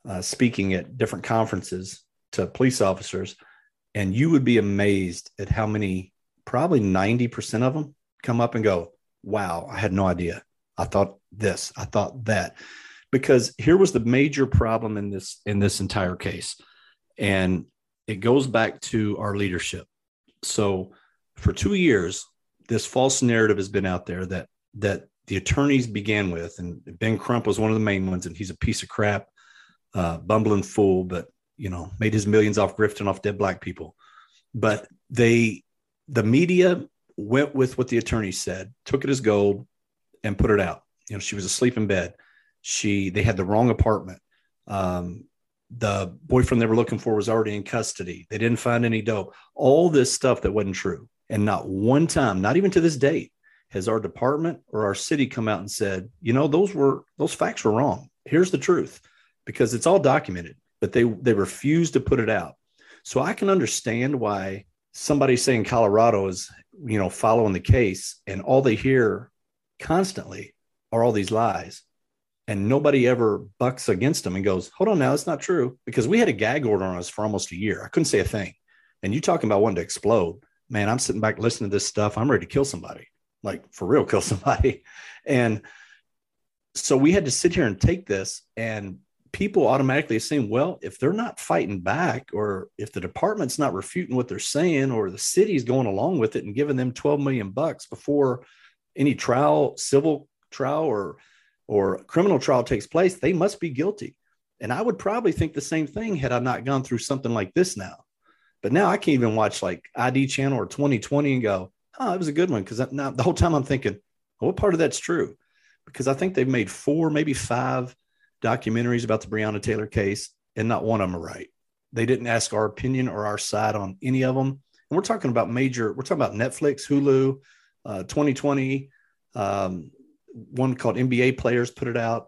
S3: uh, speaking at different conferences to police officers, and you would be amazed at how many, probably 90% of them come up and go, Wow, I had no idea. I thought this, I thought that. Because here was the major problem in this in this entire case. And it goes back to our leadership. So for two years, this false narrative has been out there that that the attorneys began with, and Ben Crump was one of the main ones, and he's a piece of crap, uh, bumbling fool, but you know, made his millions off grifting off dead black people. But they, the media went with what the attorney said, took it as gold, and put it out. You know, she was asleep in bed. She, they had the wrong apartment. Um, the boyfriend they were looking for was already in custody. They didn't find any dope. All this stuff that wasn't true. And not one time, not even to this date, has our department or our city come out and said, you know, those were those facts were wrong. Here's the truth, because it's all documented, but they they refuse to put it out. So I can understand why somebody saying Colorado is, you know, following the case and all they hear constantly are all these lies. And nobody ever bucks against them and goes, hold on now, it's not true. Because we had a gag order on us for almost a year. I couldn't say a thing. And you talking about wanting to explode. Man, I'm sitting back listening to this stuff. I'm ready to kill somebody like for real kill somebody. And so we had to sit here and take this and people automatically assume, well, if they're not fighting back or if the department's not refuting what they're saying or the city's going along with it and giving them 12 million bucks before any trial, civil trial or or criminal trial takes place, they must be guilty. And I would probably think the same thing had I not gone through something like this now. But now I can't even watch like ID channel or 2020 and go, oh, it was a good one. Because now the whole time I'm thinking, well, what part of that's true? Because I think they've made four, maybe five documentaries about the Breonna Taylor case, and not one of them are right. They didn't ask our opinion or our side on any of them. And we're talking about major, we're talking about Netflix, Hulu, uh, 2020, um, one called NBA Players put it out.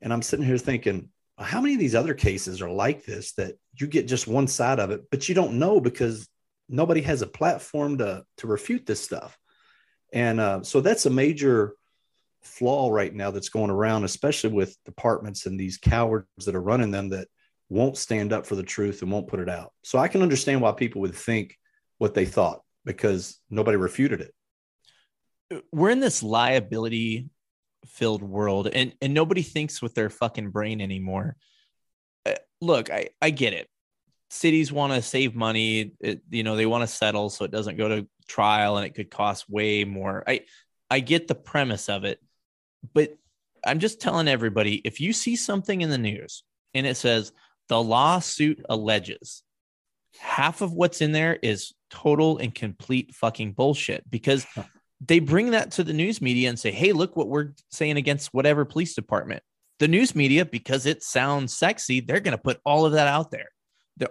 S3: And I'm sitting here thinking, how many of these other cases are like this that you get just one side of it, but you don't know because nobody has a platform to to refute this stuff and uh, so that's a major flaw right now that's going around especially with departments and these cowards that are running them that won't stand up for the truth and won't put it out so i can understand why people would think what they thought because nobody refuted it
S1: we're in this liability filled world and and nobody thinks with their fucking brain anymore. Uh, look i i get it. Cities want to save money. It, you know they want to settle so it doesn't go to trial and it could cost way more. I i get the premise of it but i'm just telling everybody if you see something in the news and it says the lawsuit alleges half of what's in there is total and complete fucking bullshit because they bring that to the news media and say hey look what we're saying against whatever police department the news media because it sounds sexy they're going to put all of that out there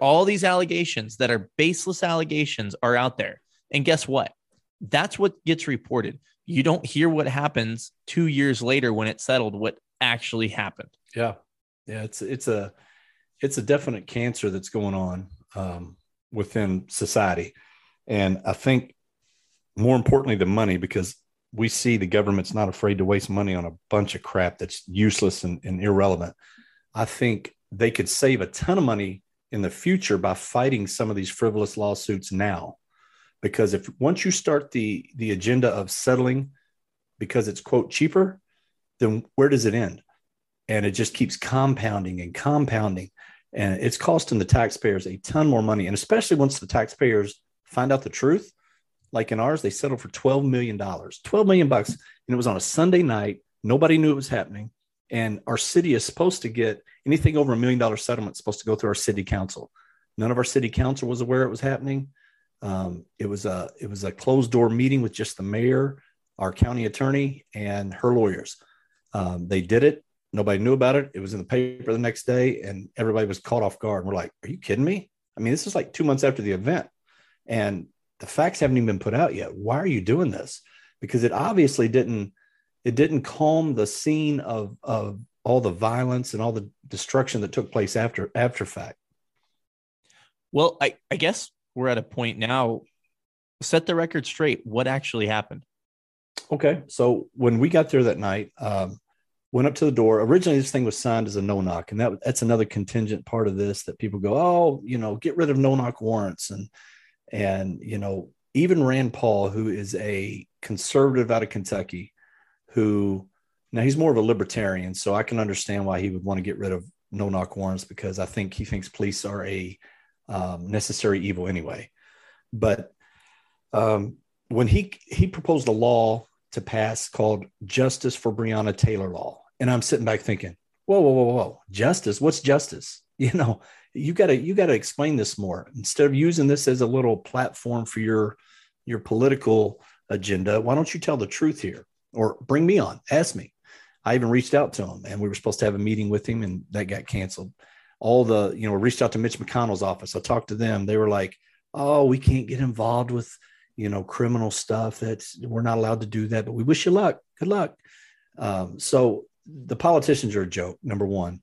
S1: all these allegations that are baseless allegations are out there. And guess what? That's what gets reported. You don't hear what happens two years later when it's settled, what actually happened.
S3: Yeah. Yeah. It's, it's a, it's a definite cancer that's going on um, within society. And I think more importantly than money, because we see the government's not afraid to waste money on a bunch of crap that's useless and, and irrelevant. I think they could save a ton of money in the future by fighting some of these frivolous lawsuits now. Because if once you start the the agenda of settling because it's quote cheaper then where does it end? And it just keeps compounding and compounding. And it's costing the taxpayers a ton more money. And especially once the taxpayers find out the truth like in ours they settled for 12 million dollars 12 million bucks and it was on a sunday night nobody knew it was happening and our city is supposed to get anything over a million dollar settlement supposed to go through our city council. None of our city council was aware it was happening. Um, it was a it was a closed door meeting with just the mayor, our county attorney, and her lawyers. Um, they did it. Nobody knew about it. It was in the paper the next day, and everybody was caught off guard. We're like, "Are you kidding me?" I mean, this is like two months after the event, and the facts haven't even been put out yet. Why are you doing this? Because it obviously didn't it didn't calm the scene of of all the violence and all the destruction that took place after after fact.
S1: Well, I, I guess we're at a point now. Set the record straight. What actually happened?
S3: Okay, so when we got there that night, um, went up to the door. Originally, this thing was signed as a no knock, and that that's another contingent part of this that people go, oh, you know, get rid of no knock warrants, and and you know, even Rand Paul, who is a conservative out of Kentucky, who now he's more of a libertarian, so I can understand why he would want to get rid of no knock warrants because I think he thinks police are a um, necessary evil anyway. But um, when he he proposed a law to pass called Justice for Breonna Taylor Law, and I'm sitting back thinking, whoa, whoa, whoa, whoa, justice? What's justice? You know, you gotta you gotta explain this more instead of using this as a little platform for your your political agenda. Why don't you tell the truth here, or bring me on? Ask me. I even reached out to him, and we were supposed to have a meeting with him, and that got canceled all the, you know, reached out to Mitch McConnell's office. I talked to them. They were like, oh, we can't get involved with, you know, criminal stuff. That's we're not allowed to do that, but we wish you luck. Good luck. Um, so the politicians are a joke, number one.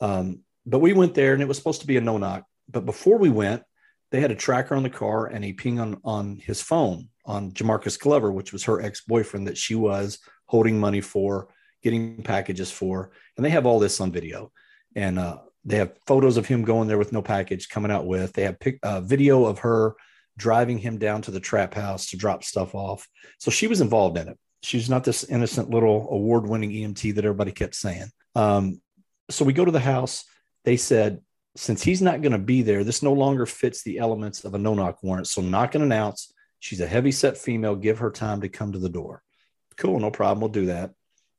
S3: Um, but we went there and it was supposed to be a no knock. But before we went, they had a tracker on the car and a ping on, on his phone on Jamarcus Glover, which was her ex boyfriend that she was holding money for, getting packages for. And they have all this on video. And uh, they have photos of him going there with no package coming out with. They have pic, uh, video of her driving him down to the trap house to drop stuff off. So she was involved in it. She's not this innocent little award winning EMT that everybody kept saying. Um, so we go to the house. They said, since he's not going to be there, this no longer fits the elements of a no knock warrant. So knock and announce. She's a heavy set female. Give her time to come to the door. Cool, no problem. We'll do that.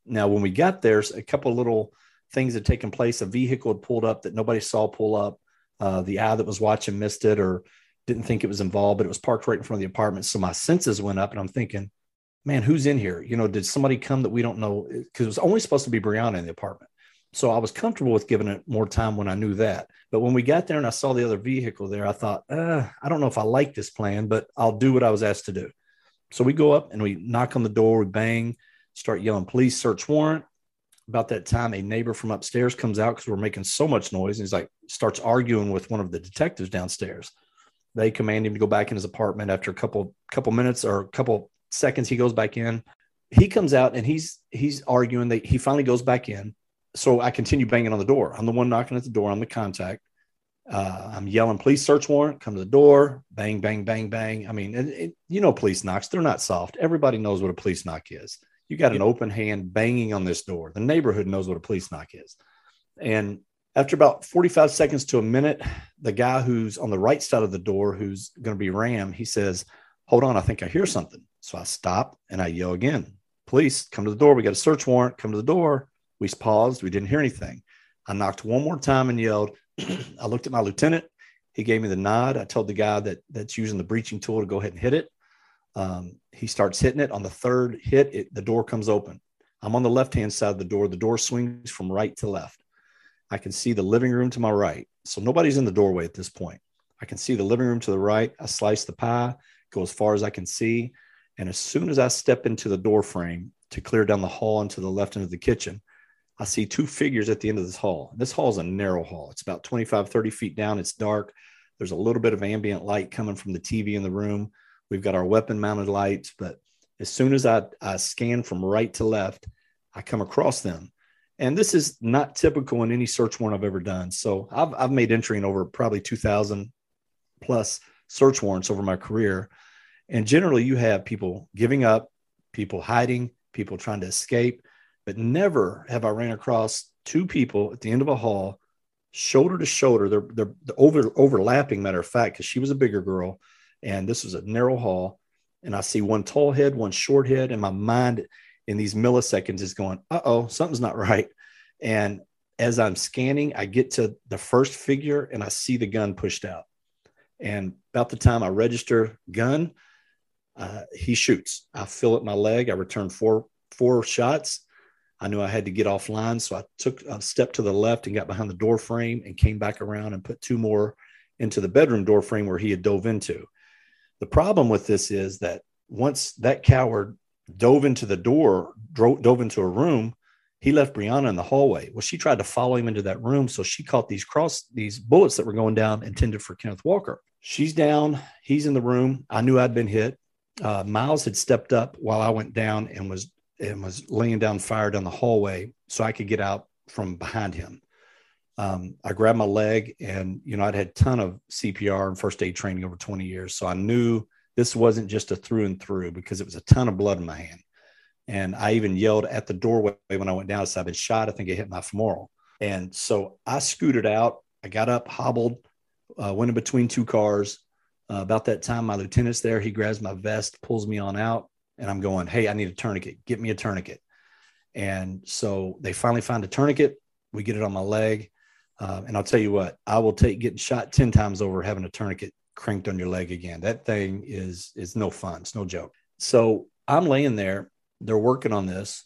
S3: Now, when we got there, a couple little things had taken place. A vehicle had pulled up that nobody saw pull up. Uh, the eye that was watching missed it or didn't think it was involved, but it was parked right in front of the apartment. So my senses went up and I'm thinking, man, who's in here? You know, did somebody come that we don't know? Because it was only supposed to be Breonna in the apartment. So I was comfortable with giving it more time when I knew that. But when we got there and I saw the other vehicle there, I thought, uh, I don't know if I like this plan, but I'll do what I was asked to do. So we go up and we knock on the door, we bang, start yelling, police search warrant about that time, a neighbor from upstairs comes out because we're making so much noise. And he's like, starts arguing with one of the detectives downstairs. They command him to go back in his apartment after a couple couple minutes or a couple seconds. He goes back in. He comes out and he's he's arguing that he finally goes back in. So I continue banging on the door. I'm the one knocking at the door. I'm the contact. Uh, I'm yelling, "Police search warrant!" Come to the door. Bang, bang, bang, bang. I mean, it, it, you know, police knocks. They're not soft. Everybody knows what a police knock is. You got an open hand banging on this door. The neighborhood knows what a police knock is. And after about 45 seconds to a minute, the guy who's on the right side of the door, who's going to be Ram, he says, Hold on, I think I hear something. So I stop and I yell again, Police, come to the door. We got a search warrant. Come to the door. We paused. We didn't hear anything. I knocked one more time and yelled. I looked at my lieutenant. He gave me the nod. I told the guy that that's using the breaching tool to go ahead and hit it. Um, he starts hitting it. On the third hit, it, the door comes open. I'm on the left hand side of the door. The door swings from right to left. I can see the living room to my right. So nobody's in the doorway at this point. I can see the living room to the right. I slice the pie, go as far as I can see. And as soon as I step into the door frame to clear down the hall into the left end of the kitchen, I see two figures at the end of this hall. This hall is a narrow hall. It's about 25, 30 feet down. It's dark. There's a little bit of ambient light coming from the TV in the room. We've got our weapon mounted lights, but as soon as I, I scan from right to left, I come across them. And this is not typical in any search warrant I've ever done. So I've, I've made entry in over probably 2,000 plus search warrants over my career. And generally, you have people giving up, people hiding, people trying to escape. But never have I ran across two people at the end of a hall, shoulder to shoulder. They're, they're, they're over, overlapping, matter of fact, because she was a bigger girl and this was a narrow hall. And I see one tall head, one short head, and my mind in these milliseconds is going, uh oh, something's not right. And as I'm scanning, I get to the first figure and I see the gun pushed out. And about the time I register gun, uh, he shoots. I fill up my leg. I return four four shots. I knew I had to get offline. So I took a step to the left and got behind the door frame and came back around and put two more into the bedroom door frame where he had dove into. The problem with this is that once that coward dove into the door, drove, dove into a room, he left Breonna in the hallway. Well, she tried to follow him into that room. So she caught these cross, these bullets that were going down intended for Kenneth Walker. She's down. He's in the room. I knew I'd been hit. Uh, Myles had stepped up while I went down and was and was laying down fire down the hallway so I could get out from behind him. Um, I grabbed my leg and, you know, I'd had a ton of CPR and first aid training over 20 years. So I knew this wasn't just a through and through because it was a ton of blood in my hand. And I even yelled at the doorway when I went down. I said, I've been shot. I think it hit my femoral. And so I scooted out. I got up, hobbled, uh, went in between two cars. Uh, about that time, my lieutenant's there. He grabs my vest, pulls me on out and I'm going, Hey, I need a tourniquet. Get me a tourniquet. And so they finally find a tourniquet. We get it on my leg. Uh, and I'll tell you what, I will take getting shot 10 times over having a tourniquet cranked on your leg again. That thing is, is no fun. It's no joke. So I'm laying there, they're working on this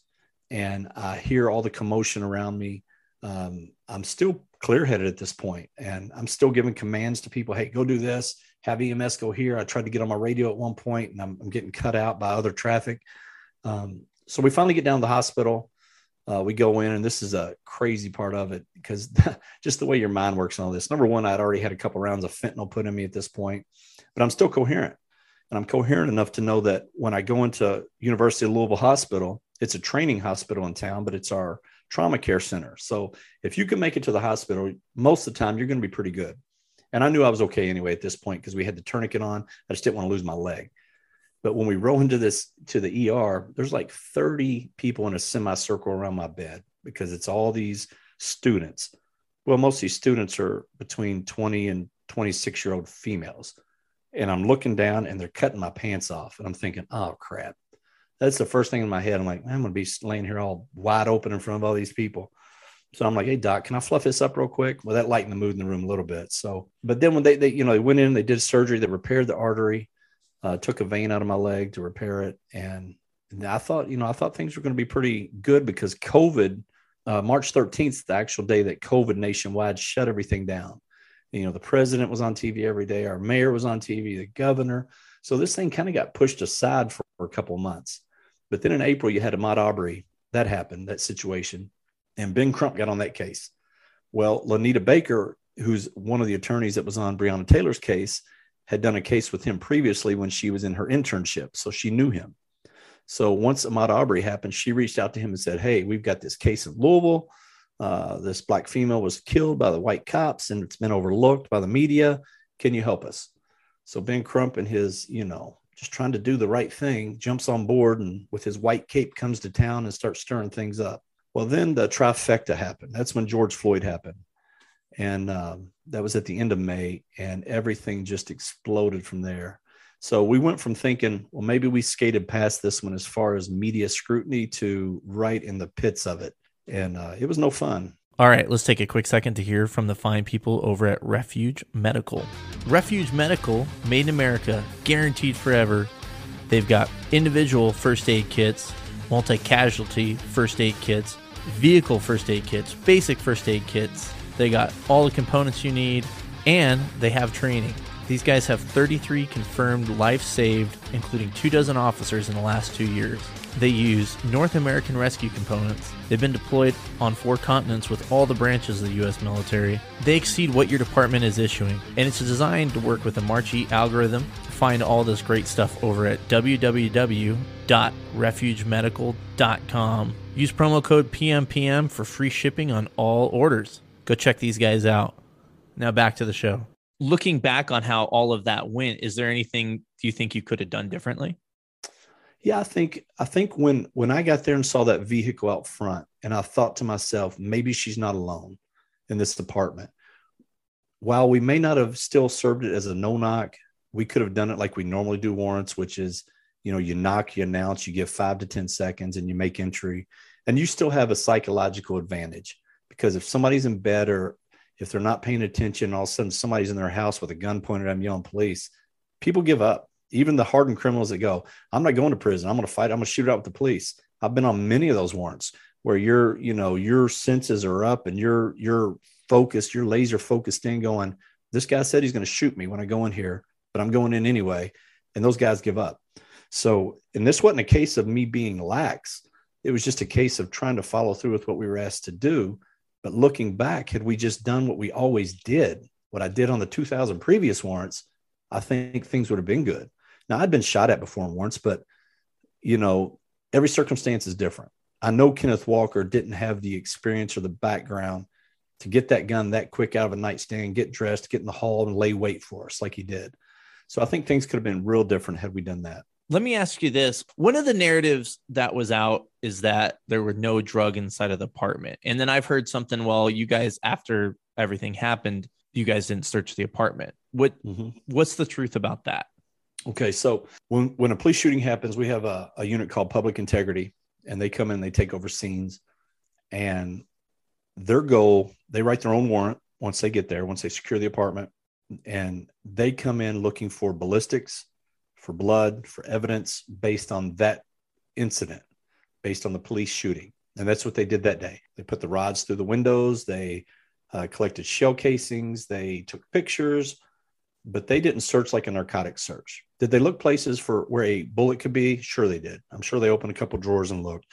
S3: and I hear all the commotion around me. Um, I'm still clear headed at this point and I'm still giving commands to people. Hey, go do this have EMS go here. I tried to get on my radio at one point and I'm, I'm getting cut out by other traffic. Um, so we finally get down to the hospital. Uh, we go in, and this is a crazy part of it because just the way your mind works and all this. Number one, I'd already had a couple rounds of fentanyl put in me at this point, but I'm still coherent. And I'm coherent enough to know that when I go into University of Louisville Hospital, it's a training hospital in town, but it's our trauma care center. So if you can make it to the hospital, most of the time you're going to be pretty good. And I knew I was okay anyway at this point because we had the tourniquet on. I just didn't want to lose my leg. But when we roll into this to the ER, there's like 30 people in a semicircle around my bed because it's all these students. Well, most of these students are between 20 and 26 year old females. And I'm looking down and they're cutting my pants off. And I'm thinking, oh crap. That's the first thing in my head. I'm like, I'm going to be laying here all wide open in front of all these people. So I'm like, hey doc, can I fluff this up real quick? Well, that lightened the mood in the room a little bit. So, but then when they, they you know, they went in, they did surgery, they repaired the artery, uh, took a vein out of my leg to repair it, and, I thought, you know, I thought things were going to be pretty good because COVID, uh, March 13th, the actual day that COVID nationwide shut everything down. You know, the president was on TV every day, our mayor was on TV, the governor. So this thing kind of got pushed aside for, for a couple months. But then in April, you had Ahmaud Arbery. That happened, that situation and Ben Crump got on that case. Well, Lonita Baker, who's one of the attorneys that was on Breonna Taylor's case, had done a case with him previously when she was in her internship. So she knew him. So once Ahmaud Arbery happened, she reached out to him and said, Hey, we've got this case in Louisville. Uh, this black female was killed by the white cops and it's been overlooked by the media. Can you help us? So Ben Crump and his, you know, just trying to do the right thing, jumps on board and with his white cape comes to town and starts stirring things up. Well, then the trifecta happened. That's when George Floyd happened. And um, that was at the end of May, and everything just exploded from there. So we went from thinking, well, maybe we skated past this one as far as media scrutiny to right in the pits of it. And uh, it was no fun.
S1: All right, let's take a quick second to hear from the fine people over at Refuge Medical. Refuge Medical, made in America, guaranteed forever. They've got individual first aid kits, multi casualty first aid kits, vehicle first aid kits, basic first aid kits. They got all the components you need, and they have training. These guys have 33 confirmed life saved, including two dozen officers in the last two years. They use North American rescue components. They've been deployed on four continents with all the branches of the U.S. military. They exceed what your department is issuing, and it's designed to work with the Marchi algorithm. To find all this great stuff over at www.refugemedical.com. Use promo code PMPM for free shipping on all orders. Go check these guys out. Now back to the show. Looking back on how all of that went, is there anything you think you could have done differently?
S3: Yeah, I think I think when when I got there and saw that vehicle out front, and I thought to myself, maybe she's not alone in this apartment. While we may not have still served it as a no knock, we could have done it like we normally do warrants, which is you know you knock you announce you give five to ten seconds and you make entry. And you still have a psychological advantage because if somebody's in bed or if they're not paying attention all of a sudden somebody's in their house with a gun pointed at them yelling police people give up even the hardened criminals that go i'm not going to prison i'm going to fight i'm going to shoot out with the police i've been on many of those warrants where your you know your senses are up and you're you're focused, you're laser focused in going, this guy said he's going to shoot me when I go in here, but I'm going in anyway. And those guys give up. So, and this wasn't a case of me being lax. It was just a case of trying to follow through with what we were asked to do. But looking back, had we just done what we always did, what I did on the 2000 previous warrants, I think things would have been good. Now, I'd been shot at before in warrants, but you know, every circumstance is different. I know Kenneth Walker didn't have the experience or the background to get that gun that quick out of a nightstand, get dressed, get in the hall, and lay wait for us like he did. So I think things could have been real different had we done that.
S1: Let me ask you this. One of the narratives that was out is that there were no drug inside of the apartment. And then I've heard something, well, you guys, after everything happened, you guys didn't search the apartment. What mm-hmm. what's the truth about that?
S3: Okay. So when, when a police shooting happens, we have a, a unit called public integrity and they come in, they take over scenes and their goal, they write their own warrant once they get there, once they secure the apartment, and they come in looking for ballistics, for blood, for evidence based on that incident, based on the police shooting. And that's what they did that day. They put the rods through the windows, they uh, collected shell casings, they took pictures, but they didn't search like a narcotic search. Did they look places for where a bullet could be? Sure, they did. I'm sure they opened a couple drawers and looked,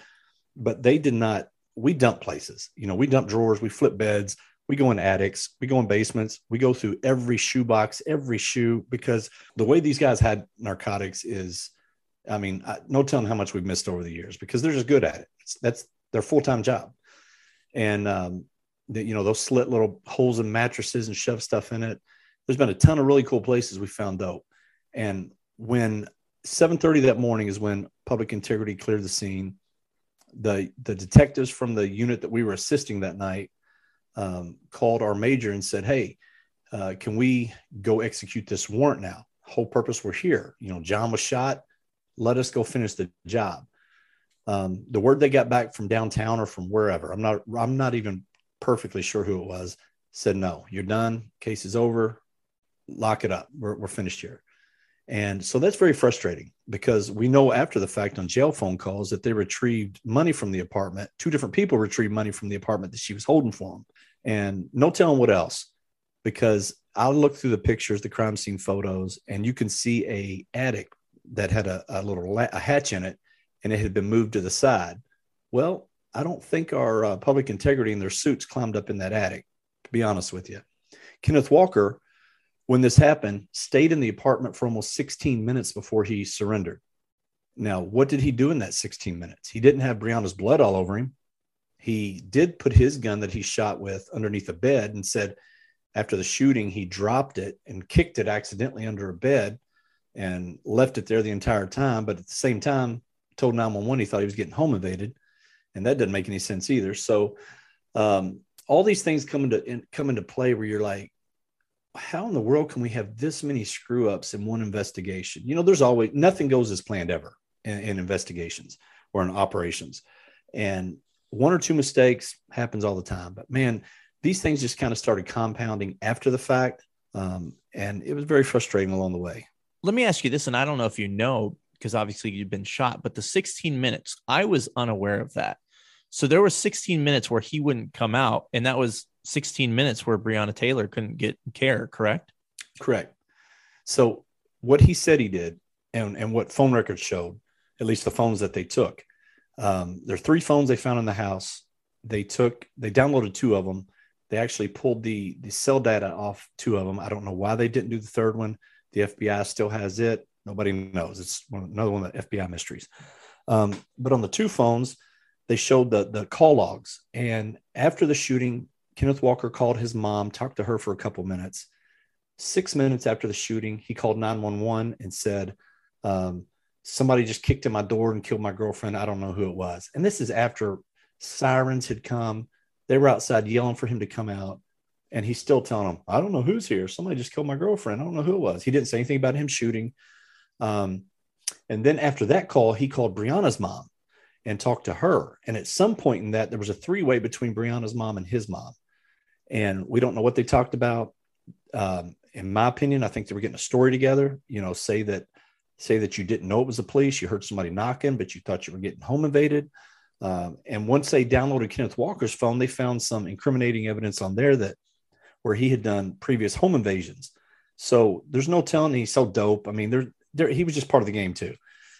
S3: but they did not we dump places. You know, we dump drawers, we flip beds, we go in attics, we go in basements, we go through every shoebox, every shoe, because the way these guys had narcotics is, I mean, I, no telling how much we've missed over the years because they're just good at it. It's, that's their full time job. And, um, the, you know, those slit little holes in mattresses and shove stuff in it. There's been a ton of really cool places we found dope. And when 7:30 that morning is when public integrity cleared the scene the the detectives from the unit that we were assisting that night um, called our major and said, "Hey, uh, can we go execute this warrant now? Whole purpose we're here. You know, John was shot. Let us go finish the job." Um, the word they got back from downtown or from wherever, I'm not I'm not even perfectly sure who it was, said, "No, you're done. Case is over. Lock it up. We're, we're finished here." And so that's very frustrating because we know after the fact on jail phone calls that they retrieved money from the apartment. Two different people retrieved money from the apartment that she was holding for them. And no telling what else, because I look through the pictures, the crime scene photos, and you can see a attic that had a, a little a hatch in it and it had been moved to the side. Well, I don't think our uh, public integrity and their suits climbed up in that attic, to be honest with you. Kenneth Walker when this happened, stayed in the apartment for almost 16 minutes before he surrendered. Now, what did he do in that 16 minutes? He didn't have Breonna's blood all over him. He did put his gun that he shot with underneath a bed and said after the shooting, he dropped it and kicked it accidentally under a bed and left it there the entire time. But at the same time, told 911 he thought he was getting home invaded. And that doesn't make any sense either. So, um, all these things come into in, come into play where you're like, how in the world can we have this many screw ups in one investigation? You know, there's always nothing goes as planned ever in, in investigations or in operations. And one or two mistakes happens all the time. But man, these things just kind of started compounding after the fact. Um, and it was very frustrating along the way.
S1: Let me ask you this, and I don't know if you know, because obviously you've been shot, but the 16 minutes, I was unaware of that. So there was 16 minutes where he wouldn't come out, and that was 16 minutes where Breonna Taylor couldn't get care, correct?
S3: Correct. So what he said he did, and, and what phone records showed, at least the phones that they took, um, there are three phones they found in the house. They took, they downloaded two of them. They actually pulled the the cell data off two of them. I don't know why they didn't do the third one. The FBI still has it. Nobody knows. It's one, another one of the FBI mysteries. Um, but on the two phones, they showed the the call logs. And after the shooting, Kenneth Walker called his mom, talked to her for a couple minutes. Six minutes after the shooting, he called 911 and said, um, Somebody just kicked in my door and killed my girlfriend. I don't know who it was. And this is after sirens had come. They were outside yelling for him to come out. And he's still telling them, I don't know who's here. Somebody just killed my girlfriend. I don't know who it was. He didn't say anything about him shooting. Um, and then after that call, he called Breonna's mom and talked to her. And at some point in that, there was a three way between Breonna's mom and his mom and we don't know what they talked about. Um, in my opinion, I think they were getting a story together. You know, say that say that you didn't know it was the police, you heard somebody knocking, but you thought you were getting home invaded. Um, and once they downloaded Kenneth Walker's phone, they found some incriminating evidence on there that where he had done previous home invasions. So there's no telling he sold dope. I mean, there, there he was just part of the game too.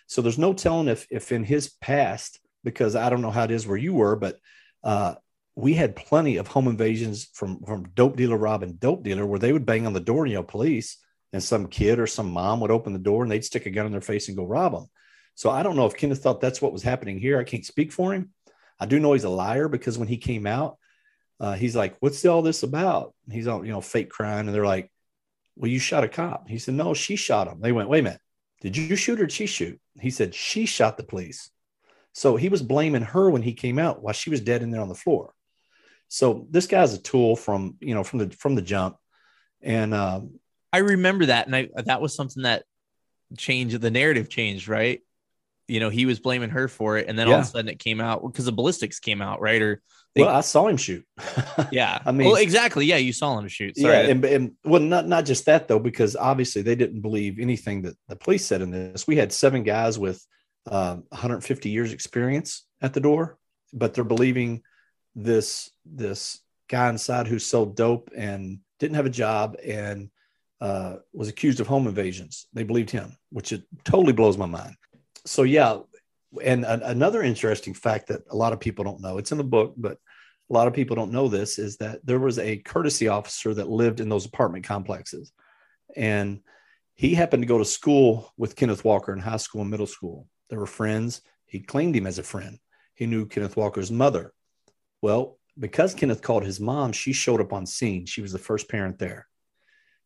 S3: So there's no telling if if in his past, because I don't know how it is where you were, but uh, we had plenty of home invasions from from dope dealer Rob and dope dealer where they would bang on the door and yell police, and some kid or some mom would open the door and they'd stick a gun in their face and go rob them. So I don't know if Kenneth thought that's what was happening here. I can't speak for him. I do know he's a liar because when he came out, uh, he's like, "What's all this about?" He's all you know, fake crying, and they're like, "Well, you shot a cop." He said, "No, she shot him." They went, "Wait a minute, did you shoot or did she shoot?" He said, "She shot the police." So he was blaming her when he came out while she was dead in there on the floor. So this guy's a tool from you know from the from the jump, and uh,
S1: I remember that, and I that was something that changed the narrative changed, right? you know, he was blaming her for it. And then yeah. all of a sudden it came out because the ballistics came out, right? Or
S3: they, well, I saw him shoot.
S1: yeah. I mean, well, exactly. Yeah. You saw him shoot.
S3: Sorry. Yeah. And, and, well, not, not just that though, because obviously they didn't believe anything that the police said in this. We had seven guys with uh, 150 years experience at the door, but they're believing this, this guy inside who sold dope and didn't have a job and uh, was accused of home invasions. They believed him, which it totally blows my mind so yeah, and a, another interesting fact that a lot of people don't know, it's in the book, but a lot of people don't know this is that there was a courtesy officer that lived in those apartment complexes, and he happened to go to school with Kenneth Walker in high school and middle school. They were friends. He claimed him as a friend. He knew Kenneth Walker's mother. Well, because Kenneth called his mom, she showed up on scene. She was the first parent there.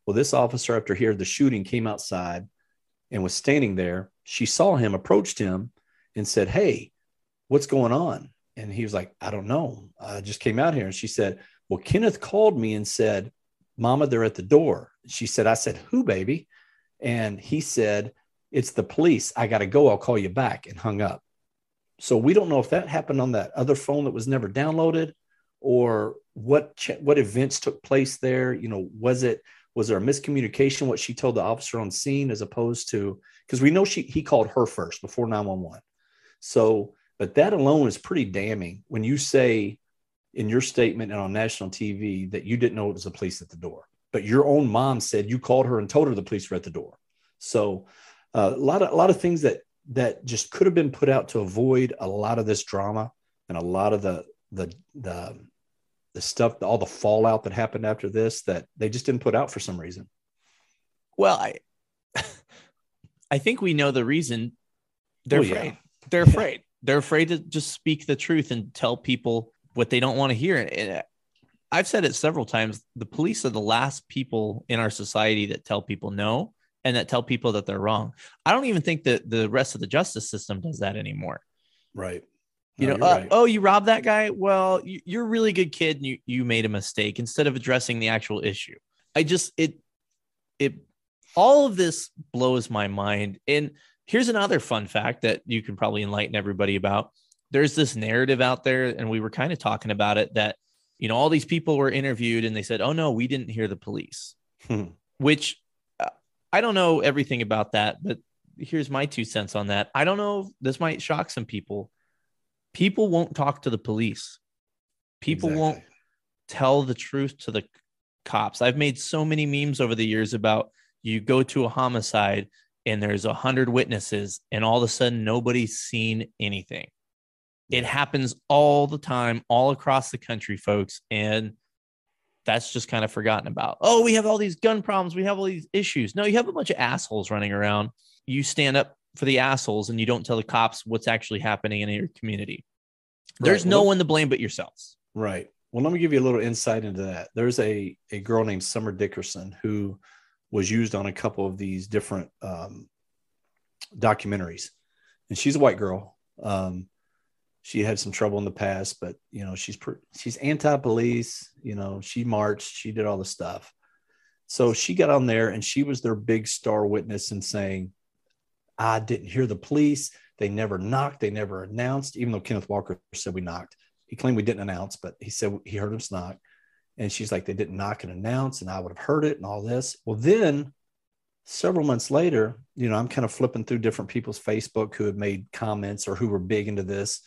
S3: Well, this officer, after hearing the shooting, came outside and was standing there she saw him, approached him, and said, Hey, what's going on? And he was like, I don't know. I just came out here. And she said, Well, Kenneth called me and said, Mama, they're at the door. She said, I said, Who, baby? And he said, It's the police. I got to go. I'll call you back and hung up. So we don't know if that happened on that other phone that was never downloaded or what what events took place there. You know, was it was there a miscommunication what she told the officer on scene as opposed to because we know she he called her first before 911 so but that alone is pretty damning when you say in your statement and on national tv that you didn't know it was the police at the door but your own mom said you called her and told her the police were at the door so uh, a lot of a lot of things that that just could have been put out to avoid a lot of this drama and a lot of the the the the stuff, all the fallout that happened after this that they just didn't put out for some reason.
S1: Well, I I think we know the reason. They're afraid. Yeah. They're afraid. Yeah. They're afraid to just speak the truth and tell people what they don't want to hear. And uh, I've said it several times. The police are the last people in our society that tell people no and that tell people that they're wrong. I don't even think that the rest of the justice system does that anymore.
S3: Right.
S1: You know, uh, right. oh, you robbed that guy. Well, you're a really good kid, and you you made a mistake. Instead of addressing the actual issue, I just it it all of this blows my mind. And here's another fun fact that you can probably enlighten everybody about. There's this narrative out there, and we were kind of talking about it that you know all these people were interviewed, and they said, "Oh no, we didn't hear the police," hmm. which I don't know everything about that, but here's my two cents on that. I don't know. This might shock some people people won't talk to the police. People exactly. won't tell the truth to the cops. I've made so many memes over the years about you go to a homicide and there's a hundred witnesses and all of a sudden nobody's seen anything. It happens all the time, all across the country, folks. And that's just kind of forgotten about. Oh, we have all these gun problems. We have all these issues. No, you have a bunch of assholes running around. You stand up for the assholes and you don't tell the cops what's actually happening in your community. There's right. no well, one to blame but yourselves.
S3: Right. Well, let me give you a little insight into that. There's a, a girl named Summer Dickerson who was used on a couple of these different um, documentaries. And she's a white girl. Um, she had some trouble in the past, but you know, she's she's anti-police, you know, she marched, she did all the stuff. So she got on there and she was their big star witness in saying, I didn't hear the police. They never knocked. They never announced, even though Kenneth Walker said we knocked. He claimed we didn't announce, but he said he heard us knock. And she's like, they didn't knock and announce, and I would have heard it and all this. Well, then several months later, you know, I'm kind of flipping through different people's Facebook who had made comments or who were big into this.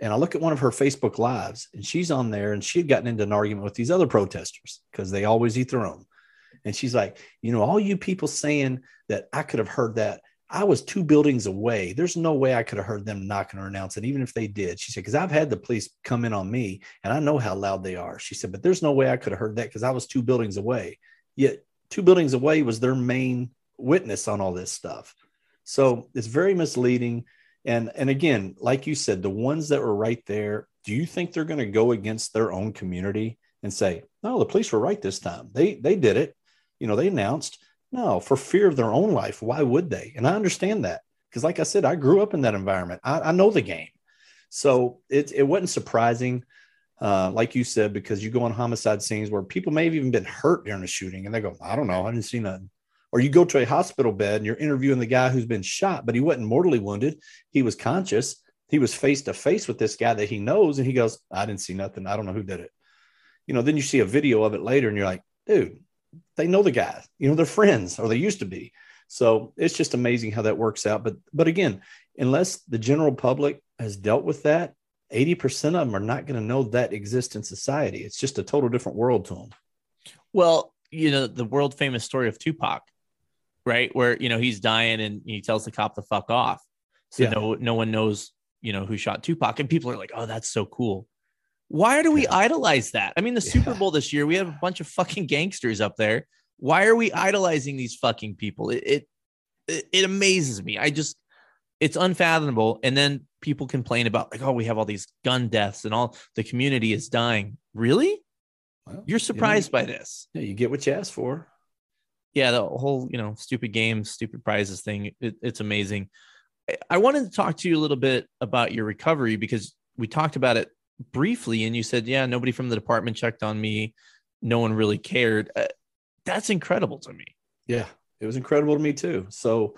S3: And I look at one of her Facebook lives, and she's on there, and she had gotten into an argument with these other protesters because they always eat their own. And she's like, you know, all you people saying that I could have heard that. I was two buildings away. There's no way I could have heard them knocking or announcing, even if they did. She said, because I've had the police come in on me and I know how loud they are. She said, but there's no way I could have heard that because I was two buildings away. Yet two buildings away was their main witness on all this stuff. So it's very misleading. And and again, like you said, the ones that were right there, do you think they're going to go against their own community and say, no, the police were right this time. They they did it. You know, they announced no, for fear of their own life. Why would they? And I understand that because, like I said, I grew up in that environment. I, I know the game. So it, it wasn't surprising, uh, like you said, because you go on homicide scenes where people may have even been hurt during a shooting and they go, I don't know, I didn't see nothing. Or you go to a hospital bed and you're interviewing the guy who's been shot, but he wasn't mortally wounded. He was conscious. He was face to face with this guy that he knows. And he goes, I didn't see nothing. I don't know who did it. You know, then you see a video of it later and you're like, dude, they know the guy, you know, they're friends or they used to be. So it's just amazing how that works out. But but again, unless the general public has dealt with that, 80% of them are not going to know that exists in society. It's just a total different world to them.
S1: Well, you know, the world famous story of Tupac, right? Where, you know, he's dying and he tells the cop to fuck off. So yeah. no no one knows, you know, who shot Tupac. And people are like, oh, that's so cool. Why do we yeah. idolize that? I mean, the Super Bowl this year, we have a bunch of fucking gangsters up there. Why are we idolizing these fucking people? It, it it amazes me. I just it's unfathomable. And then people complain about like, oh, we have all these gun deaths and all the community is dying. Really? Well, You're surprised
S3: you
S1: know, by this?
S3: Yeah, you get what you ask for.
S1: Yeah, the whole you know stupid games, stupid prizes thing. It, it's amazing. I wanted to talk to you a little bit about your recovery because we talked about it briefly and you said, yeah, nobody from the department checked on me. No one really cared. Uh, that's incredible to me.
S3: Yeah, it was incredible to me too. So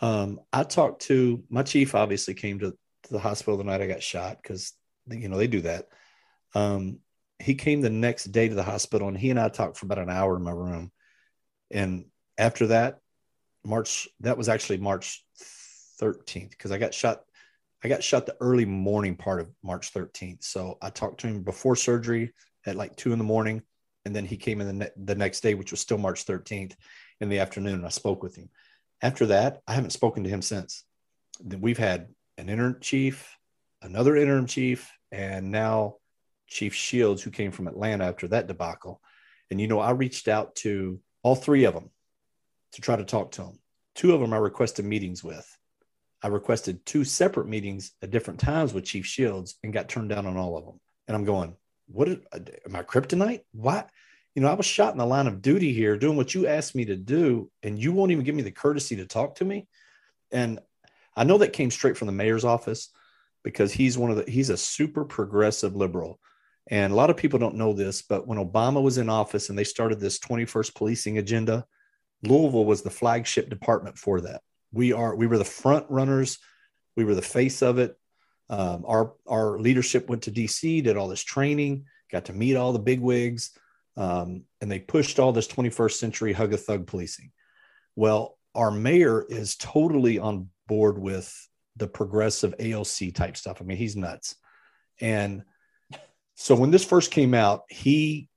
S3: um, I talked to my chief, obviously came to, to the hospital the night I got shot because, you know, they do that. Um, he came the next day to the hospital and he and I talked for about an hour in my room. And after that, March, that was actually March 13th because I got shot I got shot the early morning part of March 13th. So I talked to him before surgery at like two in the morning. And then he came in the, ne- the next day, which was still March 13th in the afternoon. And I spoke with him. After that, I haven't spoken to him since. We've had an interim chief, another interim chief, and now Chief Shields, who came from Atlanta after that debacle. And, you know, I reached out to all three of them to try to talk to them. Two of them I requested meetings with I requested two separate meetings at different times with Chief Shields and got turned down on all of them. And I'm going, what am I kryptonite? What? You know, I was shot in the line of duty here doing what you asked me to do, and you won't even give me the courtesy to talk to me. And I know that came straight from the mayor's office because he's one of the, he's a super progressive liberal. And a lot of people don't know this, but when Obama was in office and they started this 21st policing agenda, Louisville was the flagship department for that. We are we were the front runners. We were the face of it. Um, our our leadership went to dc did all this training got to meet all the big wigs um, and they pushed all this 21st century hug a thug policing. Well our mayor is totally on board with the progressive aoc type stuff. I mean he's nuts. And so when this first came out he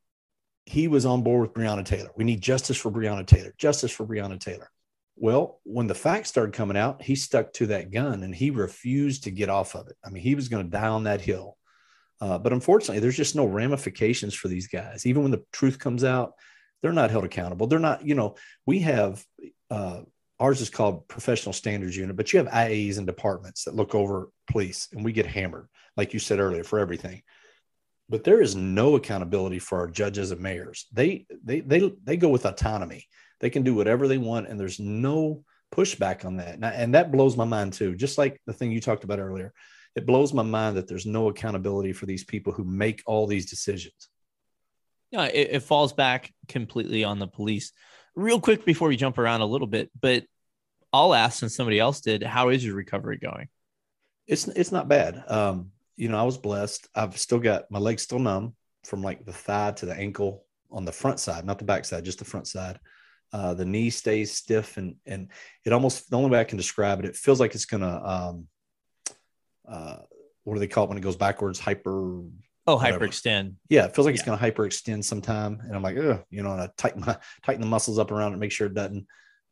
S3: he was on board with breonna taylor we need justice for breonna taylor justice for breonna taylor well, when the facts started coming out, he stuck to that gun and he refused to get off of it. I mean, he was going to die on that hill. Uh, but unfortunately, there's just no ramifications for these guys. Even when the truth comes out, they're not held accountable. They're not, you know, we have uh, ours is called professional standards unit, but you have IAs and departments that look over police and we get hammered, like you said earlier, for everything. But there is no accountability for our judges and mayors. They they they they go with autonomy they can do whatever they want, and there's no pushback on that. And, I, and that blows my mind too. Just like the thing you talked about earlier, it blows my mind that there's no accountability for these people who make all these decisions.
S1: Yeah, it, it falls back completely on the police. Real quick before we jump around a little bit, but I'll ask since somebody else did, how is your recovery going?
S3: It's it's not bad. Um, you know, I was blessed. I've still got my legs still numb from like the thigh to the ankle on the front side, not the back side, just the front side. Uh, the knee stays stiff and and it almost the only way I can describe it, it feels like it's gonna um, uh, what do they call it when it goes backwards? Hyper.
S1: Oh,
S3: Whatever.
S1: hyperextend.
S3: Yeah, it feels like it's going to hyperextend sometime, and I'm like, Ugh, you know, and I tighten my tighten the muscles up around it, make sure it doesn't.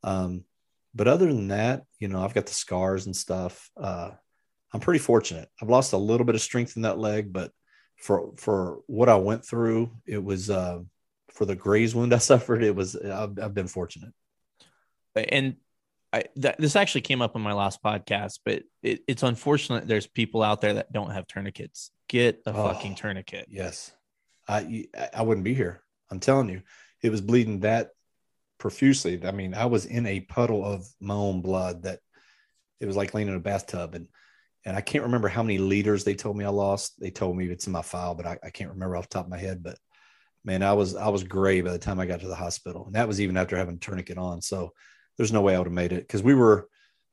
S3: Um, but other than that, you know, I've got the scars and stuff. Uh, I'm pretty fortunate. I've lost a little bit of strength in that leg, but for for what I went through, it was uh, for the graze wound I suffered. It was I've, I've been fortunate.
S1: and I, that, this actually came up in my last podcast, but it, it's unfortunate there's people out there that don't have tourniquets. Get a
S3: Oh.
S1: fucking tourniquet.
S3: Yes, I I wouldn't be here. I'm telling you, it was bleeding that profusely. I mean, I was in a puddle of my own blood that it was like laying in a bathtub, and and I can't remember how many liters they told me I lost. They told me it's in my file, but I, I can't remember off the top of my head. But man, I was I was gray by the time I got to the hospital, and that was even after having tourniquet on. So there's no way I would have made it because we were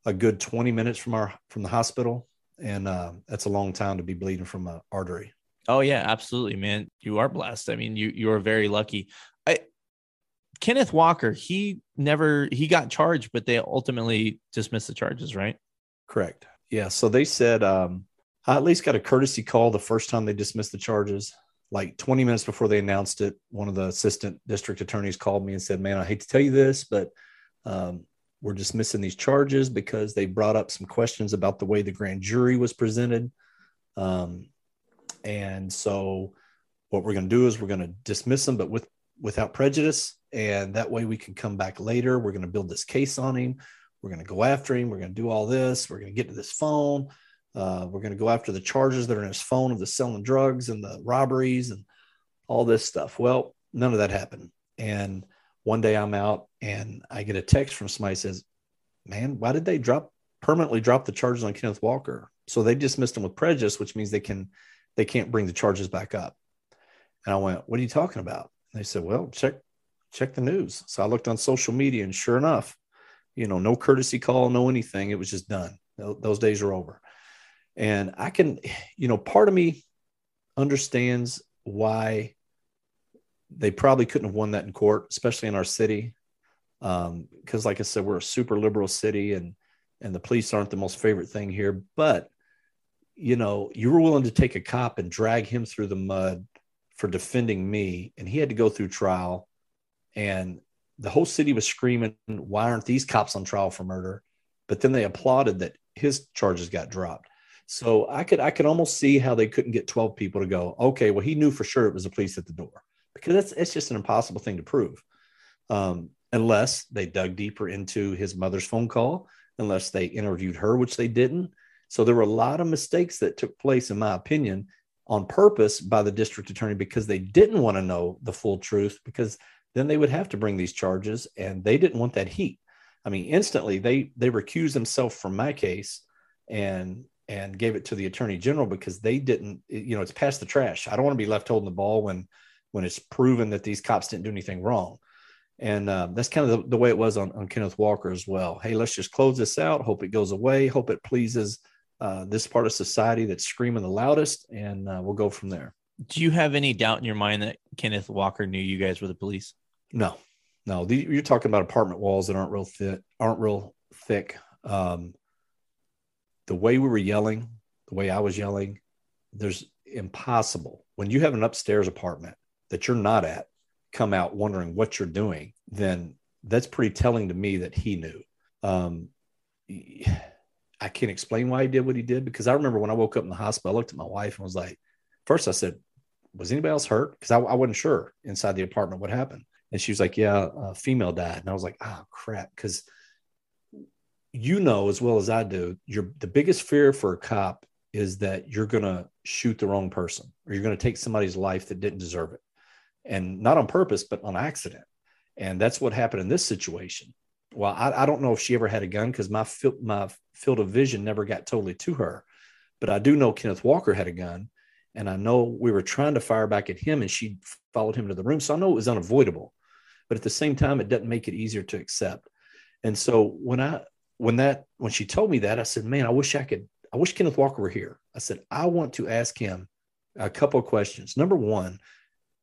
S3: a good 20 minutes from our from the hospital, and uh, that's a long time to be bleeding from an artery.
S1: Oh yeah, absolutely, man. You are blessed. I mean, you you are very lucky. I Kenneth Walker, he never he got charged, but they ultimately dismissed the charges, right?
S3: Correct. Yeah. So they said um, I at least got a courtesy call the first time they dismissed the charges. Like 20 minutes before they announced it, one of the assistant district attorneys called me and said, Man, I hate to tell you this, but um, we're dismissing these charges because they brought up some questions about the way the grand jury was presented. Um, and so what we're going to do is we're going to dismiss them, but with without prejudice. And that way we can come back later. We're going to build this case on him. We're going to go after him. We're going to do all this. We're going to get to this phone. Uh, we're going to go after the charges that are in his phone of the selling drugs and the robberies and all this stuff. Well, none of that happened. And one day I'm out and I get a text from somebody says, Man, why did they drop permanently drop the charges on Kenneth Walker? So they dismissed him with prejudice, which means they can they can't bring the charges back up. And I went, What are you talking about? And they said, Well, check check the news. So I looked on social media and sure enough, you know, no courtesy call, no anything. It was just done. Those days are over. And I can, you know, part of me understands why they probably couldn't have won that in court, especially in our city. Um, because like I said, we're a super liberal city and and the police aren't the most favorite thing here. But you know, you were willing to take a cop and drag him through the mud for defending me, and he had to go through trial. And the whole city was screaming, Why aren't these cops on trial for murder? But then they applauded that his charges got dropped. So I could I could almost see how they couldn't get 12 people to go, okay, well, he knew for sure it was the police at the door because that's it's just an impossible thing to prove. Um, unless they dug deeper into his mother's phone call, unless they interviewed her, which they didn't. So there were a lot of mistakes that took place, in my opinion, on purpose by the district attorney because they didn't want to know the full truth because then they would have to bring these charges and they didn't want that heat. I mean, instantly they they recused themselves from my case and and gave it to the attorney general because they didn't, you know, it's past the trash. I don't want to be left holding the ball when when it's proven that these cops didn't do anything wrong. And uh, that's kind of the, the way it was on, on Kenneth Walker as well. Hey, let's just close this out. Hope it goes away. Hope it pleases uh, this part of society that's screaming the loudest, and uh, we'll go from there.
S1: Do you have any doubt in your mind that Kenneth Walker knew you guys were the police?
S3: No, no, the, you're talking about apartment walls that aren't real thick. Aren't real thick. Um, the way we were yelling, the way I was yelling, there's impossible when you have an upstairs apartment that you're not at, come out wondering what you're doing. Then that's pretty telling to me that he knew. Um, I can't explain why he did what he did because I remember when I woke up in the hospital, I looked at my wife and was like, first I said, was anybody else hurt? Because I, I wasn't sure inside the apartment what happened. And she was like, yeah, a female died. And I was like, oh, crap. Because you know as well as I do, your the biggest fear for a cop is that you're going to shoot the wrong person or you're going to take somebody's life that didn't deserve it. And not on purpose, but on accident. And that's what happened in this situation. Well, I, I don't know if she ever had a gun because my, my field of vision never got totally to her. But I do know Kenneth Walker had a gun. And I know we were trying to fire back at him and she followed him to the room. So I know it was unavoidable. But at the same time, it doesn't make it easier to accept. And so when I, when that, when she told me that, I said, man, I wish I could, I wish Kenneth Walker were here. I said, I want to ask him a couple of questions. Number one,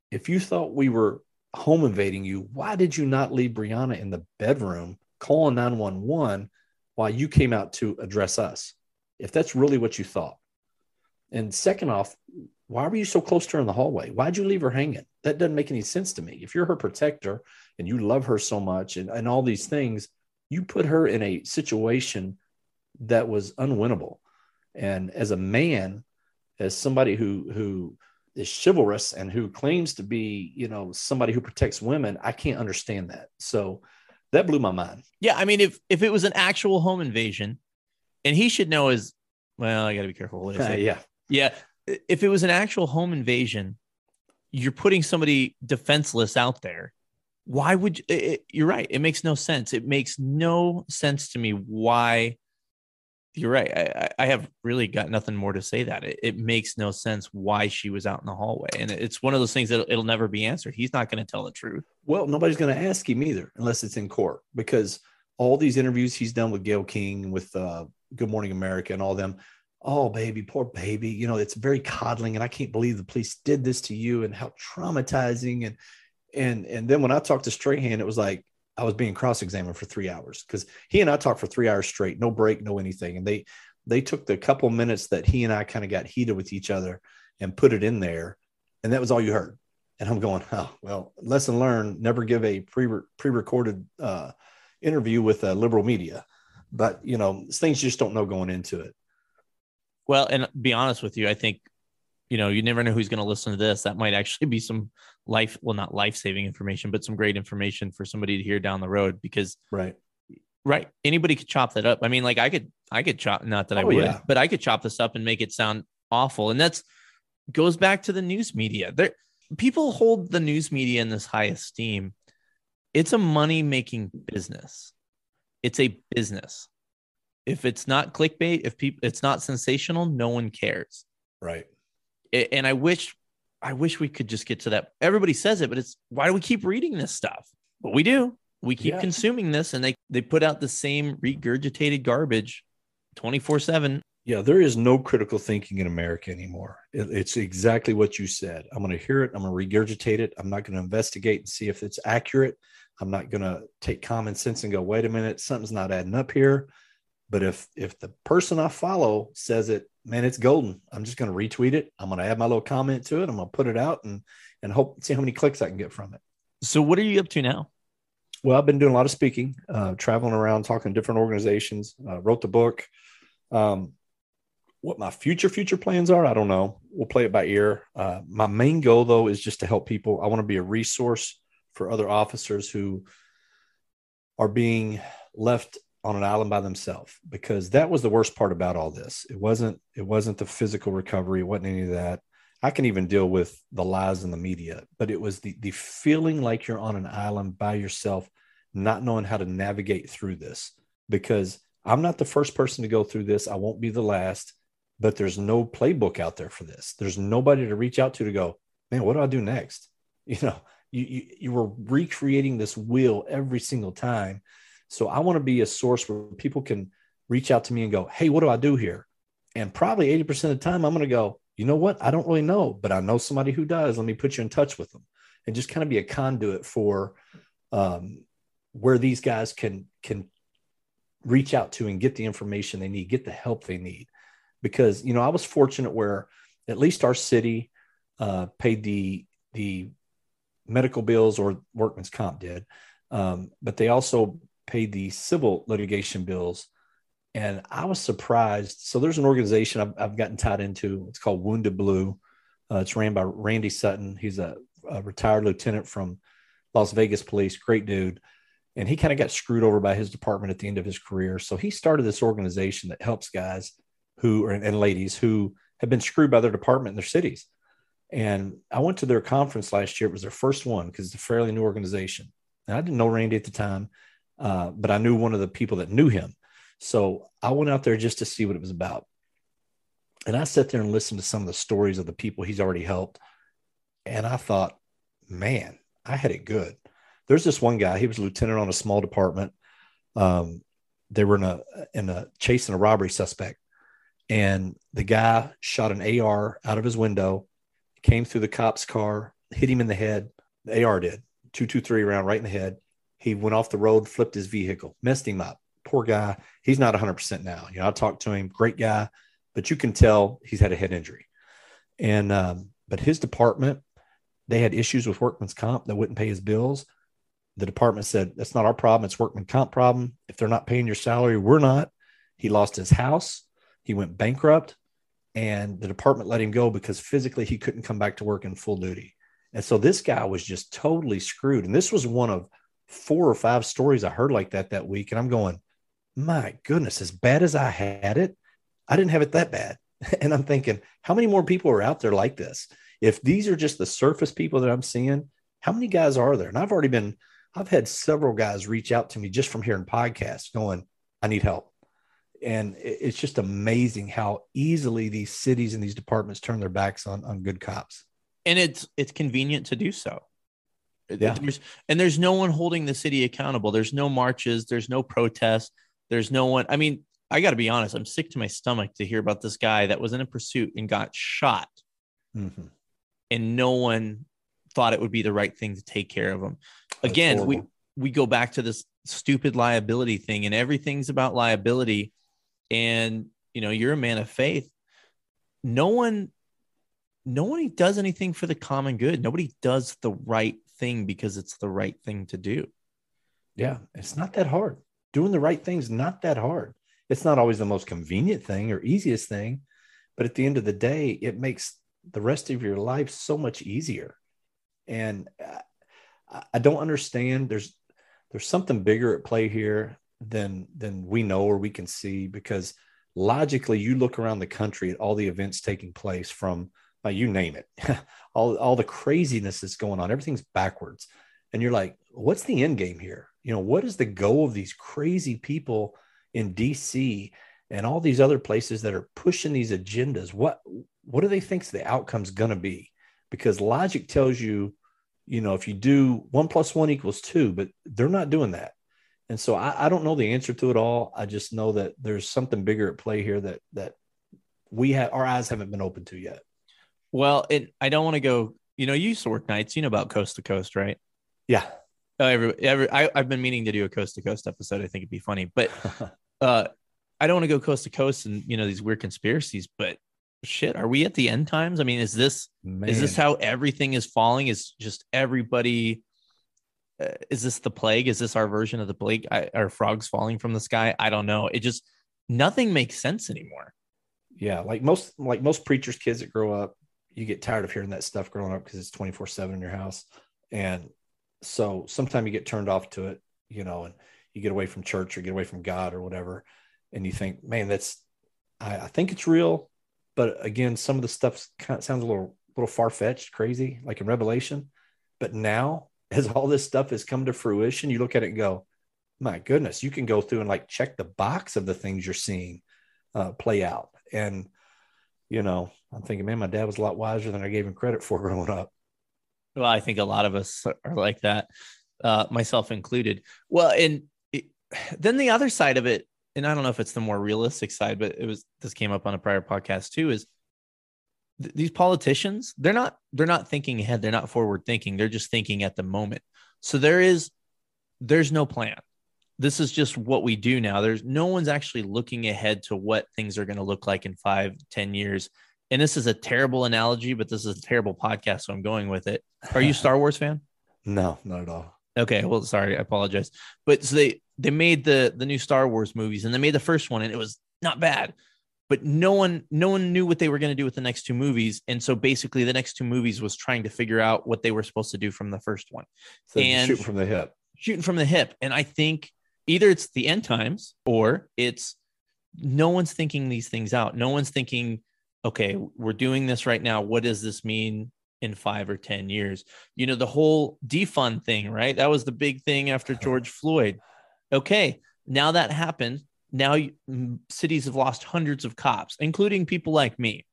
S3: if you thought we were home invading you, why did you not leave Breonna in the bedroom calling 911 while you came out to address us? If that's really what you thought. And second off, why were you so close to her in the hallway? Why'd you leave her hanging? That doesn't make any sense to me. If you're her protector and you love her so much and, and all these things, you put her in a situation that was unwinnable. And as a man, as somebody who who is chivalrous and who claims to be, you know, somebody who protects women, I can't understand that. So that blew my mind.
S1: Yeah, I mean, if if it was an actual home invasion, and he should know as well, I got to be careful what I say.
S3: Uh, yeah,
S1: yeah. If it was an actual home invasion, you're putting somebody defenseless out there. Why would you, it, you're right? It makes no sense. It makes no sense to me why you're right. I, I have really got nothing more to say that it, it makes no sense why she was out in the hallway. And it's one of those things that it'll, it'll never be answered. He's not going to tell the truth.
S3: Well, nobody's going to ask him either, unless it's in court, because all these interviews he's done with Gayle King, with uh, Good Morning America, and all them. Oh, baby, poor baby. You know, it's very coddling, and I can't believe the police did this to you, and how traumatizing. And and and then when I talked to Strahan, it was like I was being cross-examined for three hours because he and I talked for three hours straight, no break, no anything. And they they took the couple minutes that he and I kind of got heated with each other and put it in there, and that was all you heard. And I'm going, oh well, lesson learned: never give a pre pre-recorded uh, interview with a liberal media. But you know, things you just don't know going into it.
S1: Well, and be honest with you, I think you know, you never know who's going to listen to this. That might actually be some life, well, not life saving information, but some great information for somebody to hear down the road because,
S3: right,
S1: right, anybody could chop that up. I mean, like I could, I could chop, not that I
S3: Oh,
S1: would,
S3: yeah.
S1: but I could chop this up and make it sound awful. And that's goes back to the news media. There, people hold the news media in this high esteem. It's a money making business. It's a business. If it's not clickbait, if people, it's not sensational, no one cares
S3: right.
S1: and I wish I wish we could just get to that. Everybody says it, but it's why do we keep reading this stuff? But we do. We keep
S3: Yeah.
S1: consuming this and they they put out the same regurgitated garbage 24/7.
S3: Yeah, there is no critical thinking in America anymore. It- it's exactly what you said. I'm going to hear it. I'm going to regurgitate it. I'm not going to investigate and see if it's accurate. I'm not going to take common sense and go, wait a minute, something's not adding up here. But if if the person I follow says it, man, it's golden. I'm just going to retweet it. I'm going to add my little comment to it. I'm going to put it out and and hope see how many clicks I can get from it.
S1: So what are you up to now?
S3: Well, I've been doing a lot of speaking, uh, traveling around, talking to different organizations. Uh, wrote the book. Um, what my future future plans are, I don't know. We'll play it by ear. Uh, my main goal, though, is just to help people. I want to be a resource for other officers who are being left on an island by themselves because that was the worst part about all this. It wasn't it wasn't the physical recovery, it wasn't any of that. I can even deal with the lies in the media, but it was the the feeling like you're on an island by yourself, not knowing how to navigate through this. Because I'm not the first person to go through this. I won't be the last, but there's no playbook out there for this. There's nobody to reach out to to go, man, what do I do next? You know, you you, you were recreating this wheel every single time. So I want to be a source where people can reach out to me and go, hey, what do I do here? And probably 80% of the time, I'm going to go, you know what? I don't really know, but I know somebody who does. Let me put you in touch with them and just kind of be a conduit for um, where these guys can can reach out to and get the information they need, get the help they need. Because you know, I was fortunate where at least our city uh, paid the the medical bills or workman's comp did, um, but they also paid the civil litigation bills. And I was surprised. So there's an organization I've, I've gotten tied into. It's called Wounded Blue. Uh, it's ran by Randy Sutton. He's a, a retired lieutenant from Las Vegas Police. Great dude. And he kind of got screwed over by his department at the end of his career. So he started this organization that helps guys who and, and ladies who have been screwed by their department in their cities. And I went to their conference last year. It was their first one because it's a fairly new organization. And I didn't know Randy at the time, uh, but I knew one of the people that knew him. So I went out there just to see what it was about. And I sat there and listened to some of the stories of the people he's already helped. And I thought, man, I had it good. There's this one guy, he was a lieutenant on a small department. Um, they were in a in a chasing a robbery suspect. And the guy shot an AR out of his window, came through the cop's car, hit him in the head. The AR did, 223 round right in the head. He went off the road, flipped his vehicle, messed him up. Poor guy. He's not 100% now. You know, I talked to him, great guy. but you can tell he's had a head injury. And um, but his department, they had issues with workman's comp that wouldn't pay his bills. The department said that's not our problem; it's workman comp problem. If they're not paying your salary, we're not. He lost his house. He went bankrupt, and the department let him go because physically he couldn't come back to work in full duty. And so this guy was just totally screwed. And this was one of four or five stories I heard like that that week. And I'm going, my goodness, as bad as I had it, I didn't have it that bad. And I'm thinking, how many more people are out there like this? If these are just the surface people that I'm seeing, how many guys are there? And I've already been, I've had several guys reach out to me just from hearing podcasts going, I need help. And it's just amazing how easily these cities and these departments turn their backs on, on good cops.
S1: And it's it's convenient to do so.
S3: Yeah.
S1: There's, and there's no one holding the city accountable. There's no marches. There's no protests. There's no one. I mean, I got to be honest. I'm sick to my stomach to hear about this guy that was in a pursuit and got shot,
S3: Mm-hmm.
S1: and no one thought it would be the right thing to take care of him. Again, we we go back to this stupid liability thing, and everything's about liability. And you know, you're a man of faith. No one, no one does anything for the common good. Nobody does the right thing because it's the right thing to do.
S3: Yeah, it's not that hard. Doing the right thing's not that hard. It's not always the most convenient thing or easiest thing, but at the end of the day, it makes the rest of your life so much easier. And uh, I, I don't understand. There's there's something bigger at play here than than we know or we can see because logically, you look around the country at all the events taking place from uh, you name it, all all the craziness that's going on. Everything's backwards and you're like, what's the end game here? You know, what is the goal of these crazy people in DC and all these other places that are pushing these agendas? What what do they think the outcome's going to be? Because logic tells you, you know, if you do one plus one equals two, but they're not doing that. And so I, I don't know the answer to it all. I just know that there's something bigger at play here that that we have our eyes haven't been open to yet.
S1: Well, it, I don't want to go. You know, you used to work nights. You know about coast to coast, right?
S3: Yeah.
S1: Uh, every, every, I, I've been meaning to do a coast to coast episode. I think it'd be funny, but uh, I don't want to go coast to coast and you know these weird conspiracies. But shit, are we at the end times? I mean, is this is this how everything is falling? Is just everybody? Uh, is this the plague? Is this our version of the plague? I, are frogs falling from the sky? I don't know. It just nothing makes sense anymore.
S3: yeah like most like most preachers kids that grow up you get tired of hearing that stuff growing up because it's 24 7 in your house. And so sometimes you get turned off to it you know and you get away from church or get away from god or whatever and you think man that's i, I think it's real. But again some of the stuff kind of sounds a little little far-fetched crazy like in revelation. But now as all this stuff has come to fruition you look at it and go my goodness you can go through and like check the box of the things you're seeing uh, play out. And, you know, I'm thinking, man, my dad was a lot wiser than I gave him credit for growing up.
S1: Well, I think a lot of us are like that, uh, myself included. Well, and it, then the other side of it, and I don't know if it's the more realistic side, but it was this came up on a prior podcast too. Is th- these politicians? They're not they're not thinking ahead. They're not forward thinking. They're just thinking at the moment. So there is there's no plan. This is just what we do now. There's no one's actually looking ahead to what things are going to look like in five, ten years. And this is a terrible analogy, but this is a terrible podcast, so I'm going with it. Are you a Star Wars fan?
S3: No, not at all.
S1: Okay, well, sorry, I apologize. But so they they made the the new Star Wars movies, and they made the first one, and it was not bad. But no one no one knew what they were going to do with the next two movies, and so basically, the next two movies was trying to figure out what they were supposed to do from the first one,
S3: So
S1: And-
S3: shooting from the hip.
S1: shooting from the hip. And I think either it's the end times or it's no one's thinking these things out. No one's thinking, okay, we're doing this right now. What does this mean in five or 10 years? You know, the whole defund thing, right? That was the big thing after George Floyd. Okay, now that happened. Now you- cities have lost hundreds of cops, including people like me.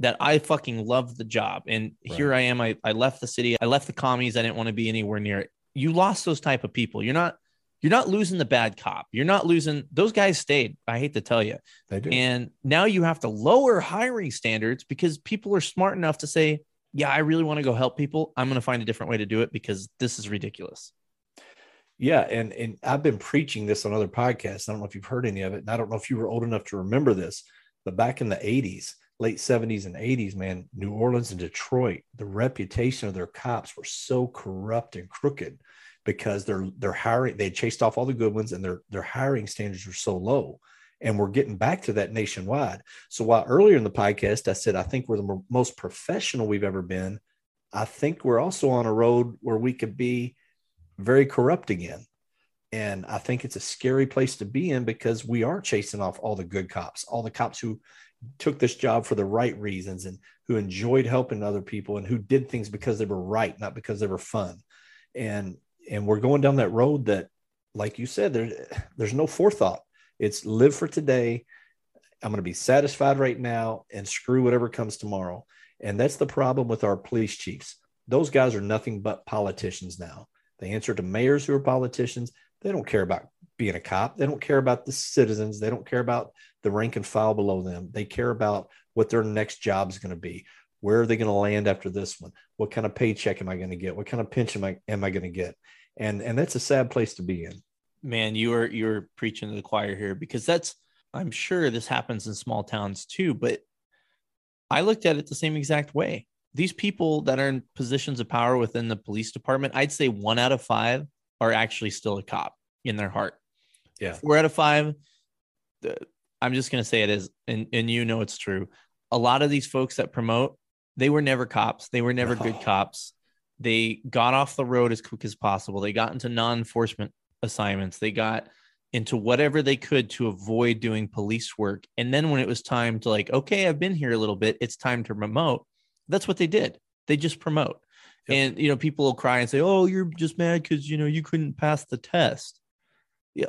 S1: That I fucking love the job. And here I am. I, I left the city. I left the commies. I didn't want to be anywhere near it. You lost those type of people. You're not you're not losing the bad cop. You're not losing those guys stayed. I hate to tell you.
S3: They do.
S1: And now you have to lower hiring standards because people are smart enough to say, yeah, I really want to go help people. I'm going to find a different way to do it because this is ridiculous.
S3: yeah, and and I've been preaching this on other podcasts. I don't know if you've heard any of it, and I don't know if you were old enough to remember this. But back in the 80s, late 70s and 80s, man, New Orleans and Detroit, the reputation of their cops were so corrupt and crooked because they're they're hiring they chased off all the good ones and their their hiring standards were so low. And we're getting back to that nationwide. So while earlier in the podcast i said i think we're the most professional we've ever been i think we're also on a road where we could be very corrupt again. And i think it's a scary place to be in because we are chasing off all the good cops all the cops who took this job for the right reasons and who enjoyed helping other people and who did things because they were right not because they were fun. And and we're going down that road that like you said there there's no forethought. It's live for today. I'm going to be satisfied right now and screw whatever comes tomorrow. And that's the problem with our police chiefs. Those guys are nothing but politicians now. They answer to mayors who are politicians. They don't care about being a cop. They don't care about the citizens. They don't care about the rank and file below them. They care about what their next job is going to be. Where are they going to land after this one? What kind of paycheck am i going to get? What kind of pension am i, am I going to get and and that's a sad place to be in.
S1: Man you are you're preaching to the choir here because that's i'm sure this happens in small towns too but i looked at it the same exact way. These people that are in positions of power within the police department i'd say one out of five are actually still a cop in their heart.
S3: Yeah.
S1: Four out of five i'm just going to say it is and, and you know it's true. A lot of these folks that promote they were never cops. They were never no. good cops they got off the road as quick as possible. They got into non enforcement assignments. They got into whatever they could to avoid doing police work. And then when it was time to, like, okay, I've been here a little bit, it's time to promote, that's what they did. They just promote. Yep. And, you know, people will cry and say, oh, you're just mad because, you know, you couldn't pass the test.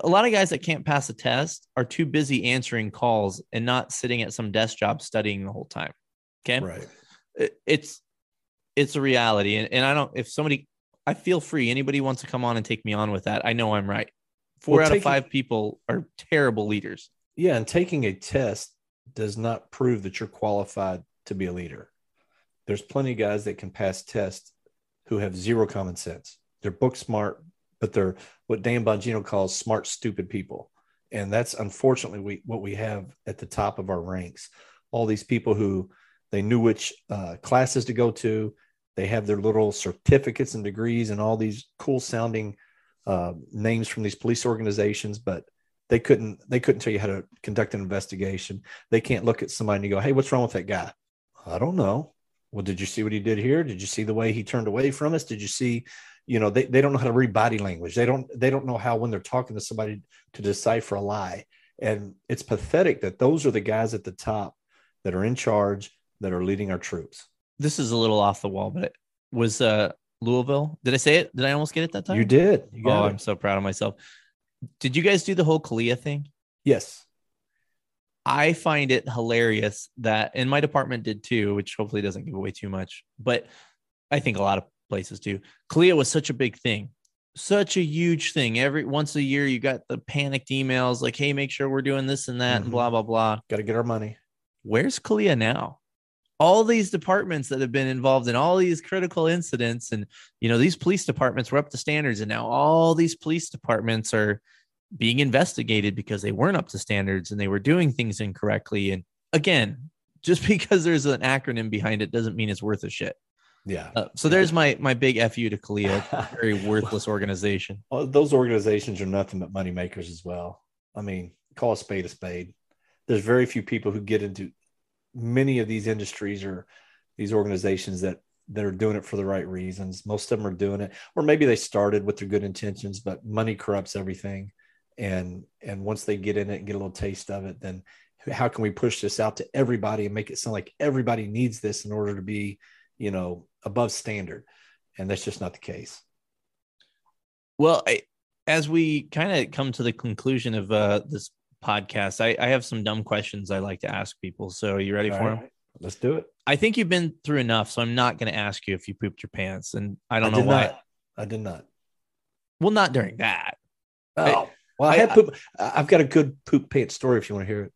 S1: A lot of guys that can't pass a test are too busy answering calls and not sitting at some desk job studying the whole time. Okay.
S3: Right.
S1: It's it's a reality. And, and I don't, if somebody, I feel free. Anybody wants to come on and take me on with that. I know I'm right. Four well, out taking, of five people are terrible leaders.
S3: Yeah. And taking a test does not prove that you're qualified to be a leader. There's plenty of guys that can pass tests who have zero common sense. They're book smart, but they're what Dan Bongino calls smart, stupid people. And that's unfortunately we, what we have at the top of our ranks. All these people who they knew which uh, classes to go to, they have their little certificates and degrees and all these cool sounding uh, names from these police organizations, but they couldn't they couldn't tell you how to conduct an investigation. They can't look at somebody and go, "Hey, what's wrong with that guy?" I don't know. Well, did you see what he did here? Did you see the way he turned away from us? Did you see, you know, they, they don't know how to read body language. They don't they don't know how when they're talking to somebody to decipher a lie. And it's pathetic that those are the guys at the top that are in charge that are leading our troops
S1: this is a little off the wall, but it was uh Louisville. Did I say it? Did I almost get it that time?
S3: You did. You
S1: oh, it. I'm so proud of myself. Did you guys do the whole CALEA thing?
S3: Yes.
S1: I find it hilarious that, and my department did too, which hopefully doesn't give away too much, but I think a lot of places do. CALEA was such a big thing, such a huge thing. Every once a year, you got the panicked emails like, "Hey, make sure we're doing this and that," mm-hmm. and blah blah blah.
S3: Got to get our money.
S1: Where's CALEA now? All these departments that have been involved in all these critical incidents and you know these police departments were up to standards and now all these police departments are being investigated because they weren't up to standards and they were doing things incorrectly. And again just because there's an acronym behind it doesn't mean it's worth a shit.
S3: Yeah.
S1: Uh, so there's my my big fu to CALEA very worthless organization.
S3: Well, those organizations are nothing but money makers as well. I mean call a spade a spade. There's very few people who get into many of these industries or these organizations that that are doing it for the right reasons. Most of them are doing it, or maybe they started with their good intentions, but money corrupts everything. And and once they get in it and get a little taste of it, then how can we push this out to everybody and make it sound like everybody needs this in order to be, you know, above standard? And that's just not the case.
S1: Well, I, as we kind of come to the conclusion of uh, this podcast. I, I have some dumb questions I like to ask people. So are you ready All for right. them?
S3: Let's do it.
S1: I think you've been through enough, so I'm not going to ask you if you pooped your pants, and I don't I know why.
S3: Not. I did not.
S1: Well, not during that.
S3: Oh, I, well, I, had poop. I've got a good poop pants story if you want to hear it.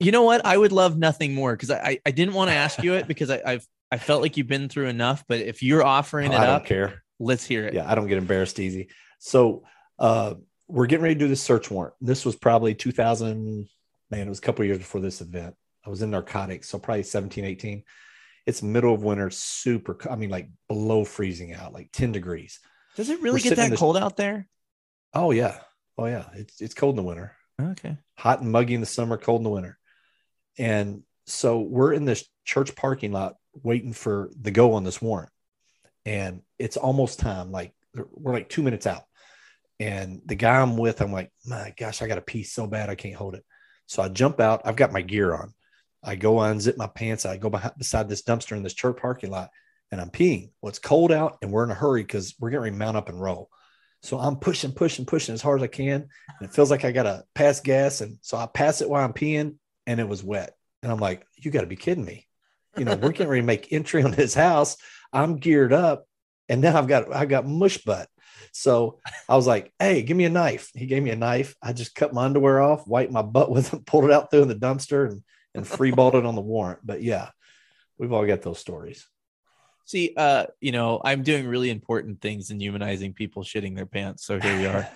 S1: You know what? I would love nothing more because I, I didn't want to ask you it because I, I've I felt like you've been through enough. But if you're offering it
S3: I
S1: up,
S3: don't care.
S1: Let's hear it.
S3: Yeah, I don't get embarrassed easy. So, uh, we're getting ready to do this search warrant. This was probably 2000, man, it was a couple years before this event. I was in narcotics, so probably 17, 18. It's middle of winter, super. I mean, like below freezing out, like 10 degrees.
S1: Does it
S3: We're
S1: really get that cold out there?
S3: Oh yeah, oh yeah. It's it's cold in the winter.
S1: Okay.
S3: hot and muggy in the summer, cold in the winter. And so we're in this church parking lot waiting for the go on this warrant. And it's almost time, like we're like two minutes out. And the guy I'm with, I'm like, my gosh, I got to pee so bad I can't hold it. So I jump out. I've got my gear on. I go unzip my pants. I go behind, beside this dumpster in this church parking lot and I'm peeing. Well, it's cold out and we're in a hurry because we're getting ready to mount up and roll. So I'm pushing, pushing, pushing as hard as I can and it feels like I got to pass gas. And so I pass it while I'm peeing and it was wet. And I'm like, you got to be kidding me. You know, we're getting ready to make entry on his house. I'm geared up and now I've got, I've got mush butt. So I was like, hey, give me a knife. He gave me a knife. I just cut my underwear off, wiped my butt with it, pulled it out, it in the dumpster and, and freeballed it on the warrant. But yeah, we've all got those stories.
S1: See, uh, you know, I'm doing really important things in humanizing people shitting their pants. So here we are.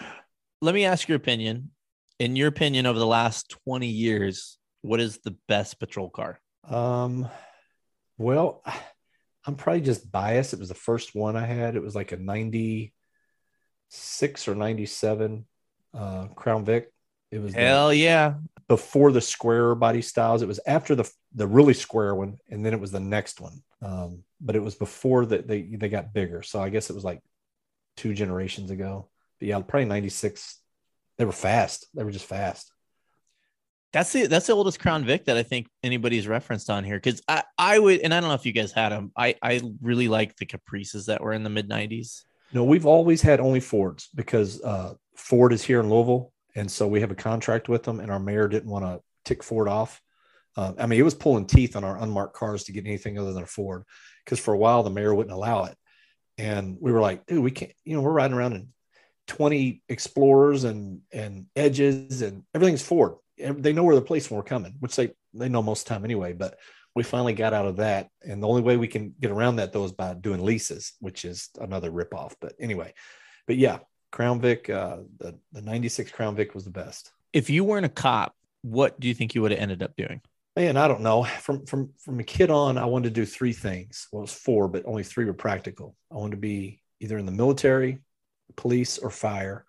S1: Let me ask your opinion. In your opinion, over the last 20 years, what is the best patrol car?
S3: Um, well, I'm probably just biased. It was the first one I had. It was like a 96 or 97 uh, Crown Vic. It was the-
S1: Hell yeah.
S3: before the square body styles. It was after the the really square one, and then it was the next one. Um, but it was before that they they got bigger. So I guess it was like two generations ago. But yeah, probably 96. They were fast. They were just fast.
S1: That's the that's the oldest Crown Vic that I think anybody's referenced on here. Cause I, I would, and I don't know if you guys had them. I, I really like the Caprices that were in the mid 90s.
S3: No, we've always had only Fords because uh, Ford is here in Louisville, and so we have a contract with them. And our mayor didn't want to tick Ford off. Uh, I mean, it was pulling teeth on our unmarked cars to get anything other than a Ford because for a while the mayor wouldn't allow it, and we were like, dude, we can't. You know, we're riding around in twenty Explorers and and Edges and everything's Ford. They know where the place when we're coming, which they they know most of the time anyway. But we finally got out of that, and the only way we can get around that though is by doing leases, which is another ripoff. But anyway, but yeah, Crown Vic, uh, the the '96 Crown Vic was the best.
S1: If you weren't a cop, what do you think you would have ended up doing?
S3: Man, I don't know. From from from a kid on, I wanted to do three things. Well, it was four, but only three were practical. I wanted to be either in the military, police, or fire.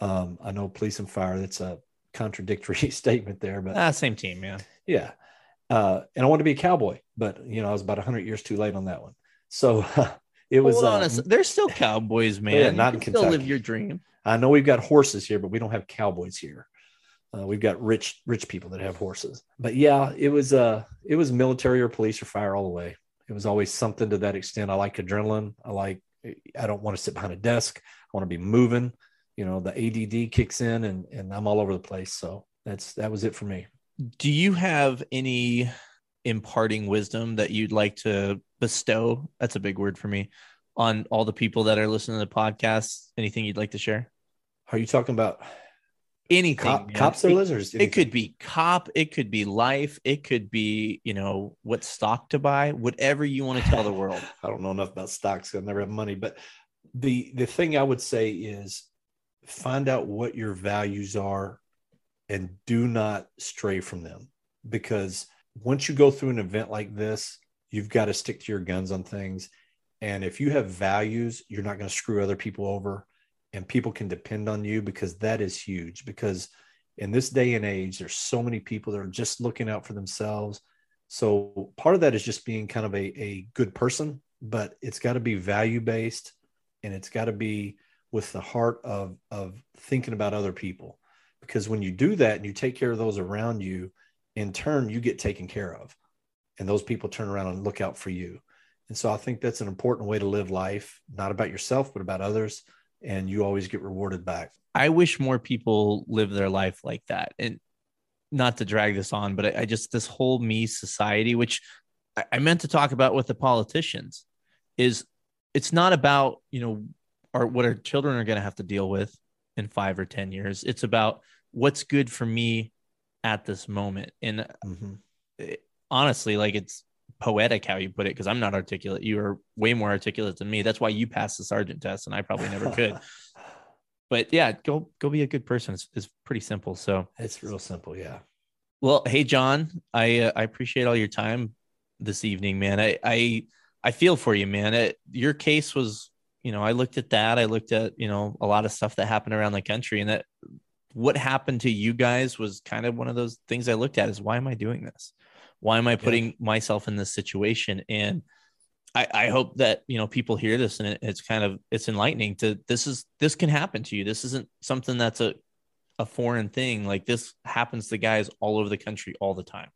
S3: Um, I know police and fire. That's a contradictory statement there, but
S1: Ah, same team. Yeah.
S3: yeah. Uh, and I wanted to be a cowboy, but you know, I was about 100 years too late on that one. So it was.
S1: Hold on
S3: uh,
S1: They're still cowboys, man.
S3: Yeah,
S1: You
S3: not in
S1: can still live your dream.
S3: I know we've got horses here, but we don't have cowboys here. Uh, we've got rich, rich people that have horses. But yeah, it was uh it was military or police or fire all the way. It was always something to that extent. I like adrenaline. I like I don't want to sit behind a desk. I want to be moving. You know, the ADD kicks in and and I'm all over the place. So that's that was it for me.
S1: Do you have any imparting wisdom that you'd like to bestow? That's a big word for me on all the people that are listening to the podcast. Anything you'd like to share?
S3: Are you talking about
S1: Anything.
S3: cop, cops or
S1: It-
S3: lizards?
S1: It could be cop, it could be life, it could be, you know, what stock to buy, whatever you want to tell the world.
S3: I don't know enough about stocks I never have money, but the the thing I would say is find out what your values are and do not stray from them. Because once you go through an event like this, you've got to stick to your guns on things. And if you have values, you're not going to screw other people over and people can depend on you because that is huge. Because in this day and age there's so many people that are just looking out for themselves. So part of that is just being kind of a, a good person but it's got to be value based and it's got to be with the heart of of thinking about other people. Because when you do that and you take care of those around you in turn you get taken care of. And those people turn around and look out for you. And so i think that's an important way to live life not about yourself but about others. And you always get rewarded back.
S1: I wish more people live their life like that. And not to drag this on, but I, just this whole me society, which I meant to talk about with the politicians, is it's not about you know our what our children are going to have to deal with in five or ten years. It's about what's good for me at this moment. And
S3: Mhm.
S1: it- honestly, like it's poetic how you put it because I'm not articulate. You are way more articulate than me. That's why you passed the sergeant test, and I probably never could. But yeah, go go be a good person. It's, it's pretty simple. So
S3: it's real simple yeah
S1: Well, hey John, I uh, I appreciate all your time this evening, man. I I I feel for you, man. It, your case was, you know, I looked at that. I looked at, you know, a lot of stuff that happened around the country, and that what happened to you guys was kind of one of those things I looked at is why am I doing this? Why am I putting yeah. myself in this situation? And I, I hope that you know people hear this and it, it's kind of it's enlightening to this is this can happen to you. This isn't something that's a a foreign thing. Like this happens to guys all over the country all the time.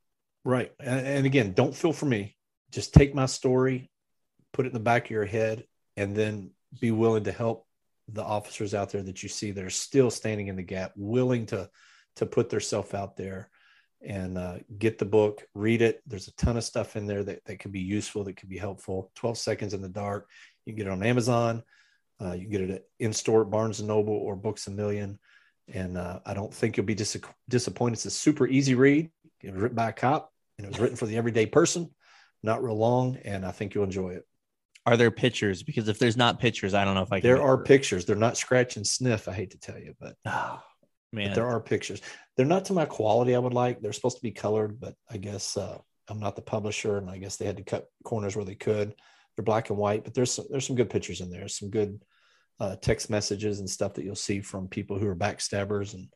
S3: Right. And, and again, don't feel for me. Just take my story, put it in the back of your head, and then be willing to help the officers out there that you see that are still standing in the gap, willing to to put themselves out there and uh, get the book, read it. There's a ton of stuff in there that, that can be useful, that can be helpful. 12 Seconds in the Dark. You can get it on Amazon. Uh, you can get it at in store at Barnes and Noble or Books a Million. And uh, I don't think you'll be dis- disappointed. It's a super easy read. It was written by a cop and it was written for the everyday person, not real long. And I think you'll enjoy it.
S1: Are there pictures? Because if there's not pictures, I don't know if I
S3: can. There are pictures. They're not scratch and sniff. I hate to tell you, but.
S1: Oh, man.
S3: But there are pictures. They're not to my quality I would like. They're supposed to be colored, but I guess uh, I'm not the publisher, and I guess they had to cut corners where they could. They're black and white, but there's some, there's some good pictures in there. Some good uh, text messages and stuff that you'll see from people who are backstabbers and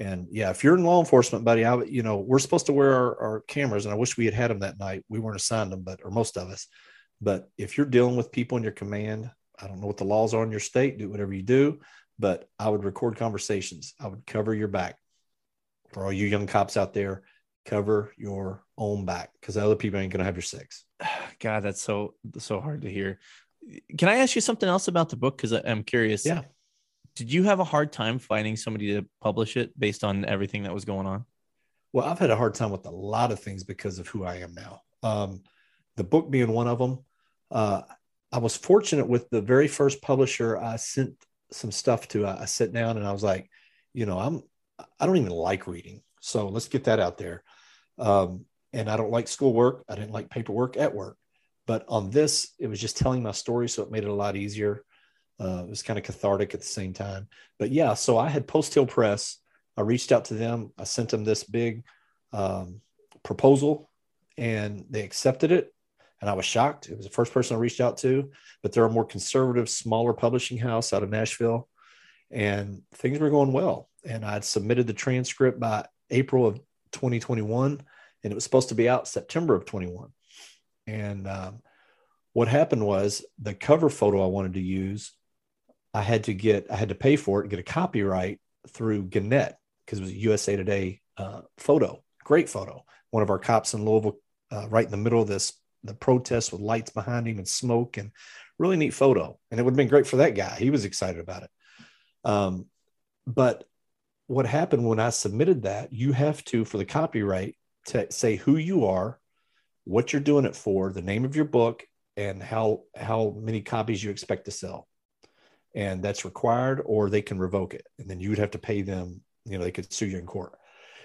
S3: and yeah, if you're in law enforcement, buddy, I you know we're supposed to wear our, our cameras, and I wish we had had them that night. We weren't assigned them, but or most of us. But if you're dealing with people in your command, I don't know what the laws are in your state. Do whatever you do, but I would record conversations. I would cover your back. For all you young cops out there, cover your own back because other people ain't gonna have your sex.
S1: God, that's so so hard to hear. Can I ask you something else about the book? Because I'm curious.
S3: Yeah.
S1: Did you have a hard time finding somebody to publish it based on everything that was going on?
S3: Well, I've had a hard time with a lot of things because of who I am now. Um, the book being one of them. Uh, I was fortunate with the very first publisher I sent some stuff to. I, I sit down and I was like, you know, I'm I don't even like reading, so let's get that out there. Um, and I don't like schoolwork. I didn't like paperwork at work. But on this, it was just telling my story, so it made it a lot easier. Uh, it was kind of cathartic at the same time. But yeah, so I had Post Hill Press. I reached out to them. I sent them this big um, proposal, and they accepted it and I was shocked. It was the first person I reached out to, but they're a more conservative, smaller publishing house out of Nashville, and things were going well. And I'd submitted the transcript by April of 2021, and it was supposed to be out September of 21. And um, what happened was the cover photo I wanted to use, I had to get, I had to pay for it get a copyright through Gannett because it was a USA Today uh, photo, great photo. One of our cops in Louisville, uh, right in the middle of this the protest with lights behind him and smoke and really neat photo. And it would have been great for that guy. He was excited about it. Um, but what happened when I submitted that, you have to, for the copyright, to say who you are, what you're doing it for, the name of your book, and how how many copies you expect to sell. And that's required, or they can revoke it. And then you would have to pay them, you know, they could sue you in court.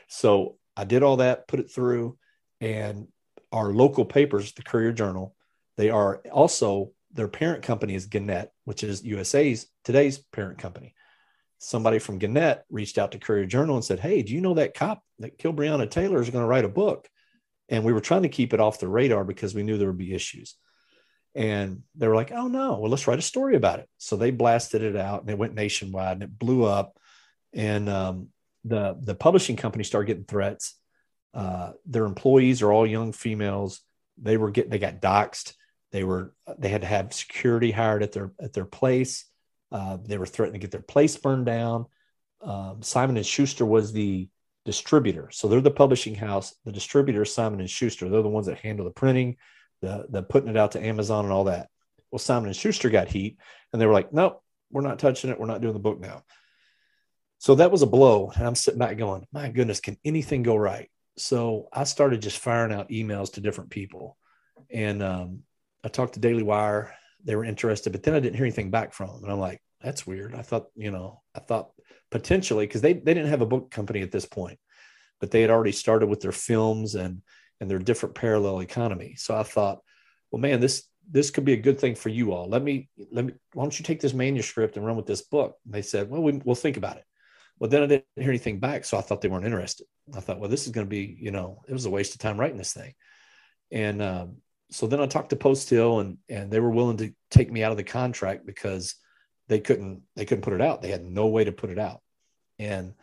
S3: So I did all that, put it through, and our local papers, the Courier Journal. They are also their parent company is Gannett, which is USA's today's parent company. Somebody from Gannett reached out to Courier Journal and said, "Hey, do you know that cop that killed Breonna Taylor is going to write a book?" And we were trying to keep it off the radar because we knew there would be issues. And they were like, "Oh no, well let's write a story about it." So they blasted it out and it went nationwide and it blew up. And um, the the publishing company started getting threats uh, their employees are all young females. They were getting they got doxxed. They were they had to have security hired at their at their place. Uh, they were threatening to get their place burned down. Um, Simon and Schuster was the distributor, so they're the publishing house. The distributor, Simon and Schuster, they're the ones that handle the printing, the the putting it out to Amazon and all that. Well, Simon and Schuster got heat, and they were like, "Nope, we're not touching it. We're not doing the book now." So that was a blow. And I'm sitting back going, "My goodness, can anything go right?" So I started just firing out emails to different people. And um, I talked to Daily Wire. They were interested, but then I didn't hear anything back from them. And I'm like, that's weird. I thought, you know, I thought potentially because they, they didn't have a book company at this point, but they had already started with their films and and their different parallel economy. So I thought, well, man, this this could be a good thing for you all. Let me let me why don't you take this manuscript and run with this book? And they said, well, we, we'll think about it. Well, then I didn't hear anything back, so I thought they weren't interested. I thought, well, this is going to be, you know, it was a waste of time writing this thing. And um, so then I talked to Post Hill, and and they were willing to take me out of the contract because they couldn't they couldn't put it out. They had no way to put it out. And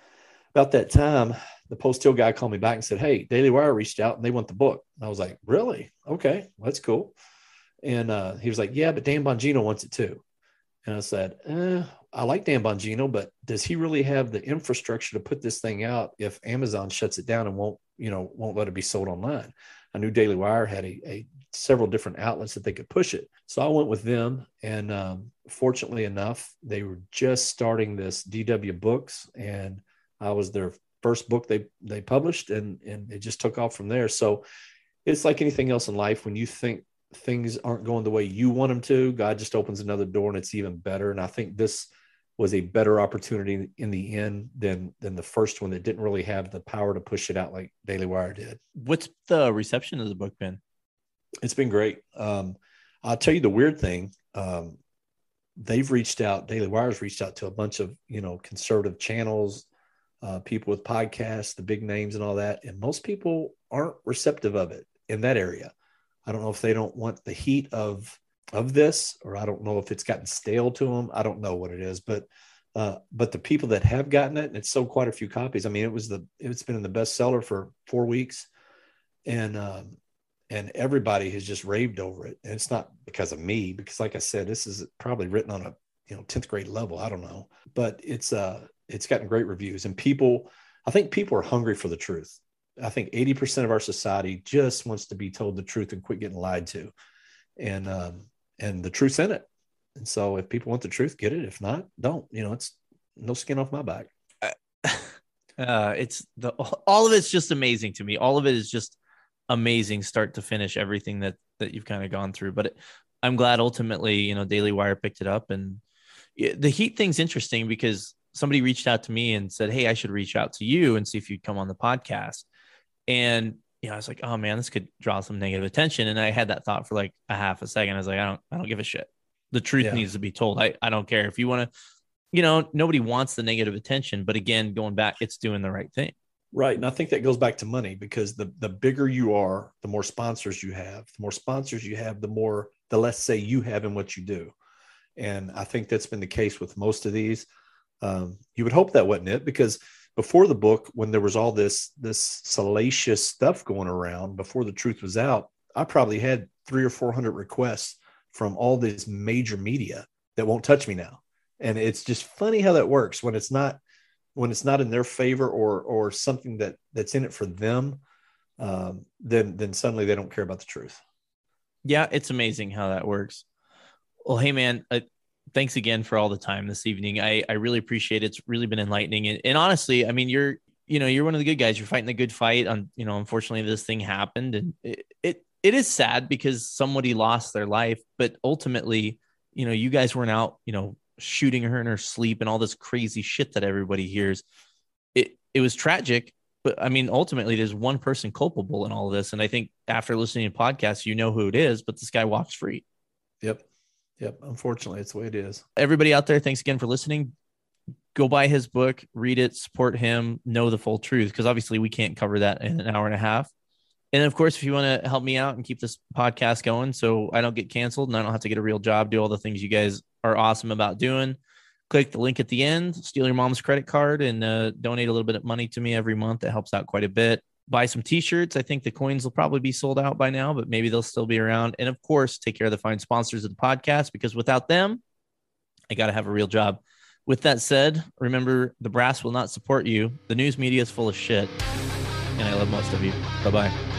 S3: about that time, the Post Hill guy called me back and said, "Hey, Daily Wire reached out and they want the book." And I was like, "Really? Okay, well, that's cool." And uh, he was like, "Yeah, but Dan Bongino wants it too." And I said, eh, I like Dan Bongino, but does he really have the infrastructure to put this thing out if Amazon shuts it down and won't, you know, won't let it be sold online? I knew Daily Wire had a, a several different outlets that they could push it. So I went with them, and um, fortunately enough, they were just starting this DW Books, and I was their first book they they published, and and it just took off from there. So it's like anything else in life when you think things aren't going the way you want them to, God just opens another door and it's even better. And I think this was a better opportunity in the end than than the first one that didn't really have the power to push it out like Daily Wire did.
S1: What's the reception of the book been?
S3: It's been great. Um, I'll tell you the weird thing. Um, they've reached out. Daily Wire's reached out to a bunch of you know conservative channels, uh, people with podcasts, the big names, and all that. And most people aren't receptive of it in that area. I don't know if they don't want the heat of of this, or I don't know if it's gotten stale to them. I don't know what it is, but uh, but the people that have gotten it, and it's sold quite a few copies. I mean, it was the it's been in the bestseller for four weeks, and um, and everybody has just raved over it. And it's not because of me, because like I said, this is probably written on a you know 10th grade level. I don't know, but it's uh it's gotten great reviews, and people. I think people are hungry for the truth. I think 80% of our society just wants to be told the truth and quit getting lied to. And um, and the truth's in it. And so if people want the truth, get it. If not, don't. You know, it's no skin off my back.
S1: Uh, it's the all of it's just amazing to me. All of it is just amazing, start to finish. Everything that that you've kind of gone through, but it, I'm glad ultimately, you know, Daily Wire picked it up, and the Heat thing's interesting because somebody reached out to me and said, "Hey, I should reach out to you and see if you'd come on the podcast." And you know, I was like, oh man, this could draw some negative attention. And I had that thought for like a half a second. I was like, I don't, I don't give a shit. The truth yeah. needs to be told. I, I don't care if you want to, you know, nobody wants the negative attention. But again, going back, it's doing the right thing.
S3: Right. And I think that goes back to money because the the bigger you are, the more sponsors you have. The more sponsors you have, the more the less say you have in what you do. And I think that's been the case with most of these. Um, you would hope that wasn't it because before the book when there was all this this salacious stuff going around before the truth was out i probably had three or four hundred requests from all this major media that won't touch me now. And it's just funny how that works when it's not when it's not in their favor or or something that that's in it for them um, then then suddenly they don't care about the truth.
S1: Yeah it's amazing how that works. Well hey man uh, thanks again for all the time this evening. I, I really appreciate it. It's really been enlightening. And, and honestly, I mean, you're, you know, you're one of the good guys. You're fighting the good fight on, you know, unfortunately this thing happened and it, it, it is sad because somebody lost their life, but ultimately, you know, you guys weren't out, you know, shooting her in her sleep and all this crazy shit that everybody hears. It, it was tragic, but I mean, ultimately there's one person culpable in all of this. And I think after listening to podcasts, you know who it is, but this guy walks free.
S3: Yep. Yep. Unfortunately, it's the way it is.
S1: Everybody out there, thanks again for listening. Go buy his book, read it, support him, know the full truth, because obviously we can't cover that in an hour and a half. And of course, if you want to help me out and keep this podcast going so I don't get canceled and I don't have to get a real job, do all the things you guys are awesome about doing, click the link at the end, steal your mom's credit card, and uh, donate a little bit of money to me every month. It helps out quite a bit buy some t-shirts. I think the coins will probably be sold out by now, but maybe they'll still be around. And of course, take care of the fine sponsors of the podcast because without them, I got to have a real job. With that said, remember the brass will not support you. The news media is full of shit. And I love most of you. Bye bye.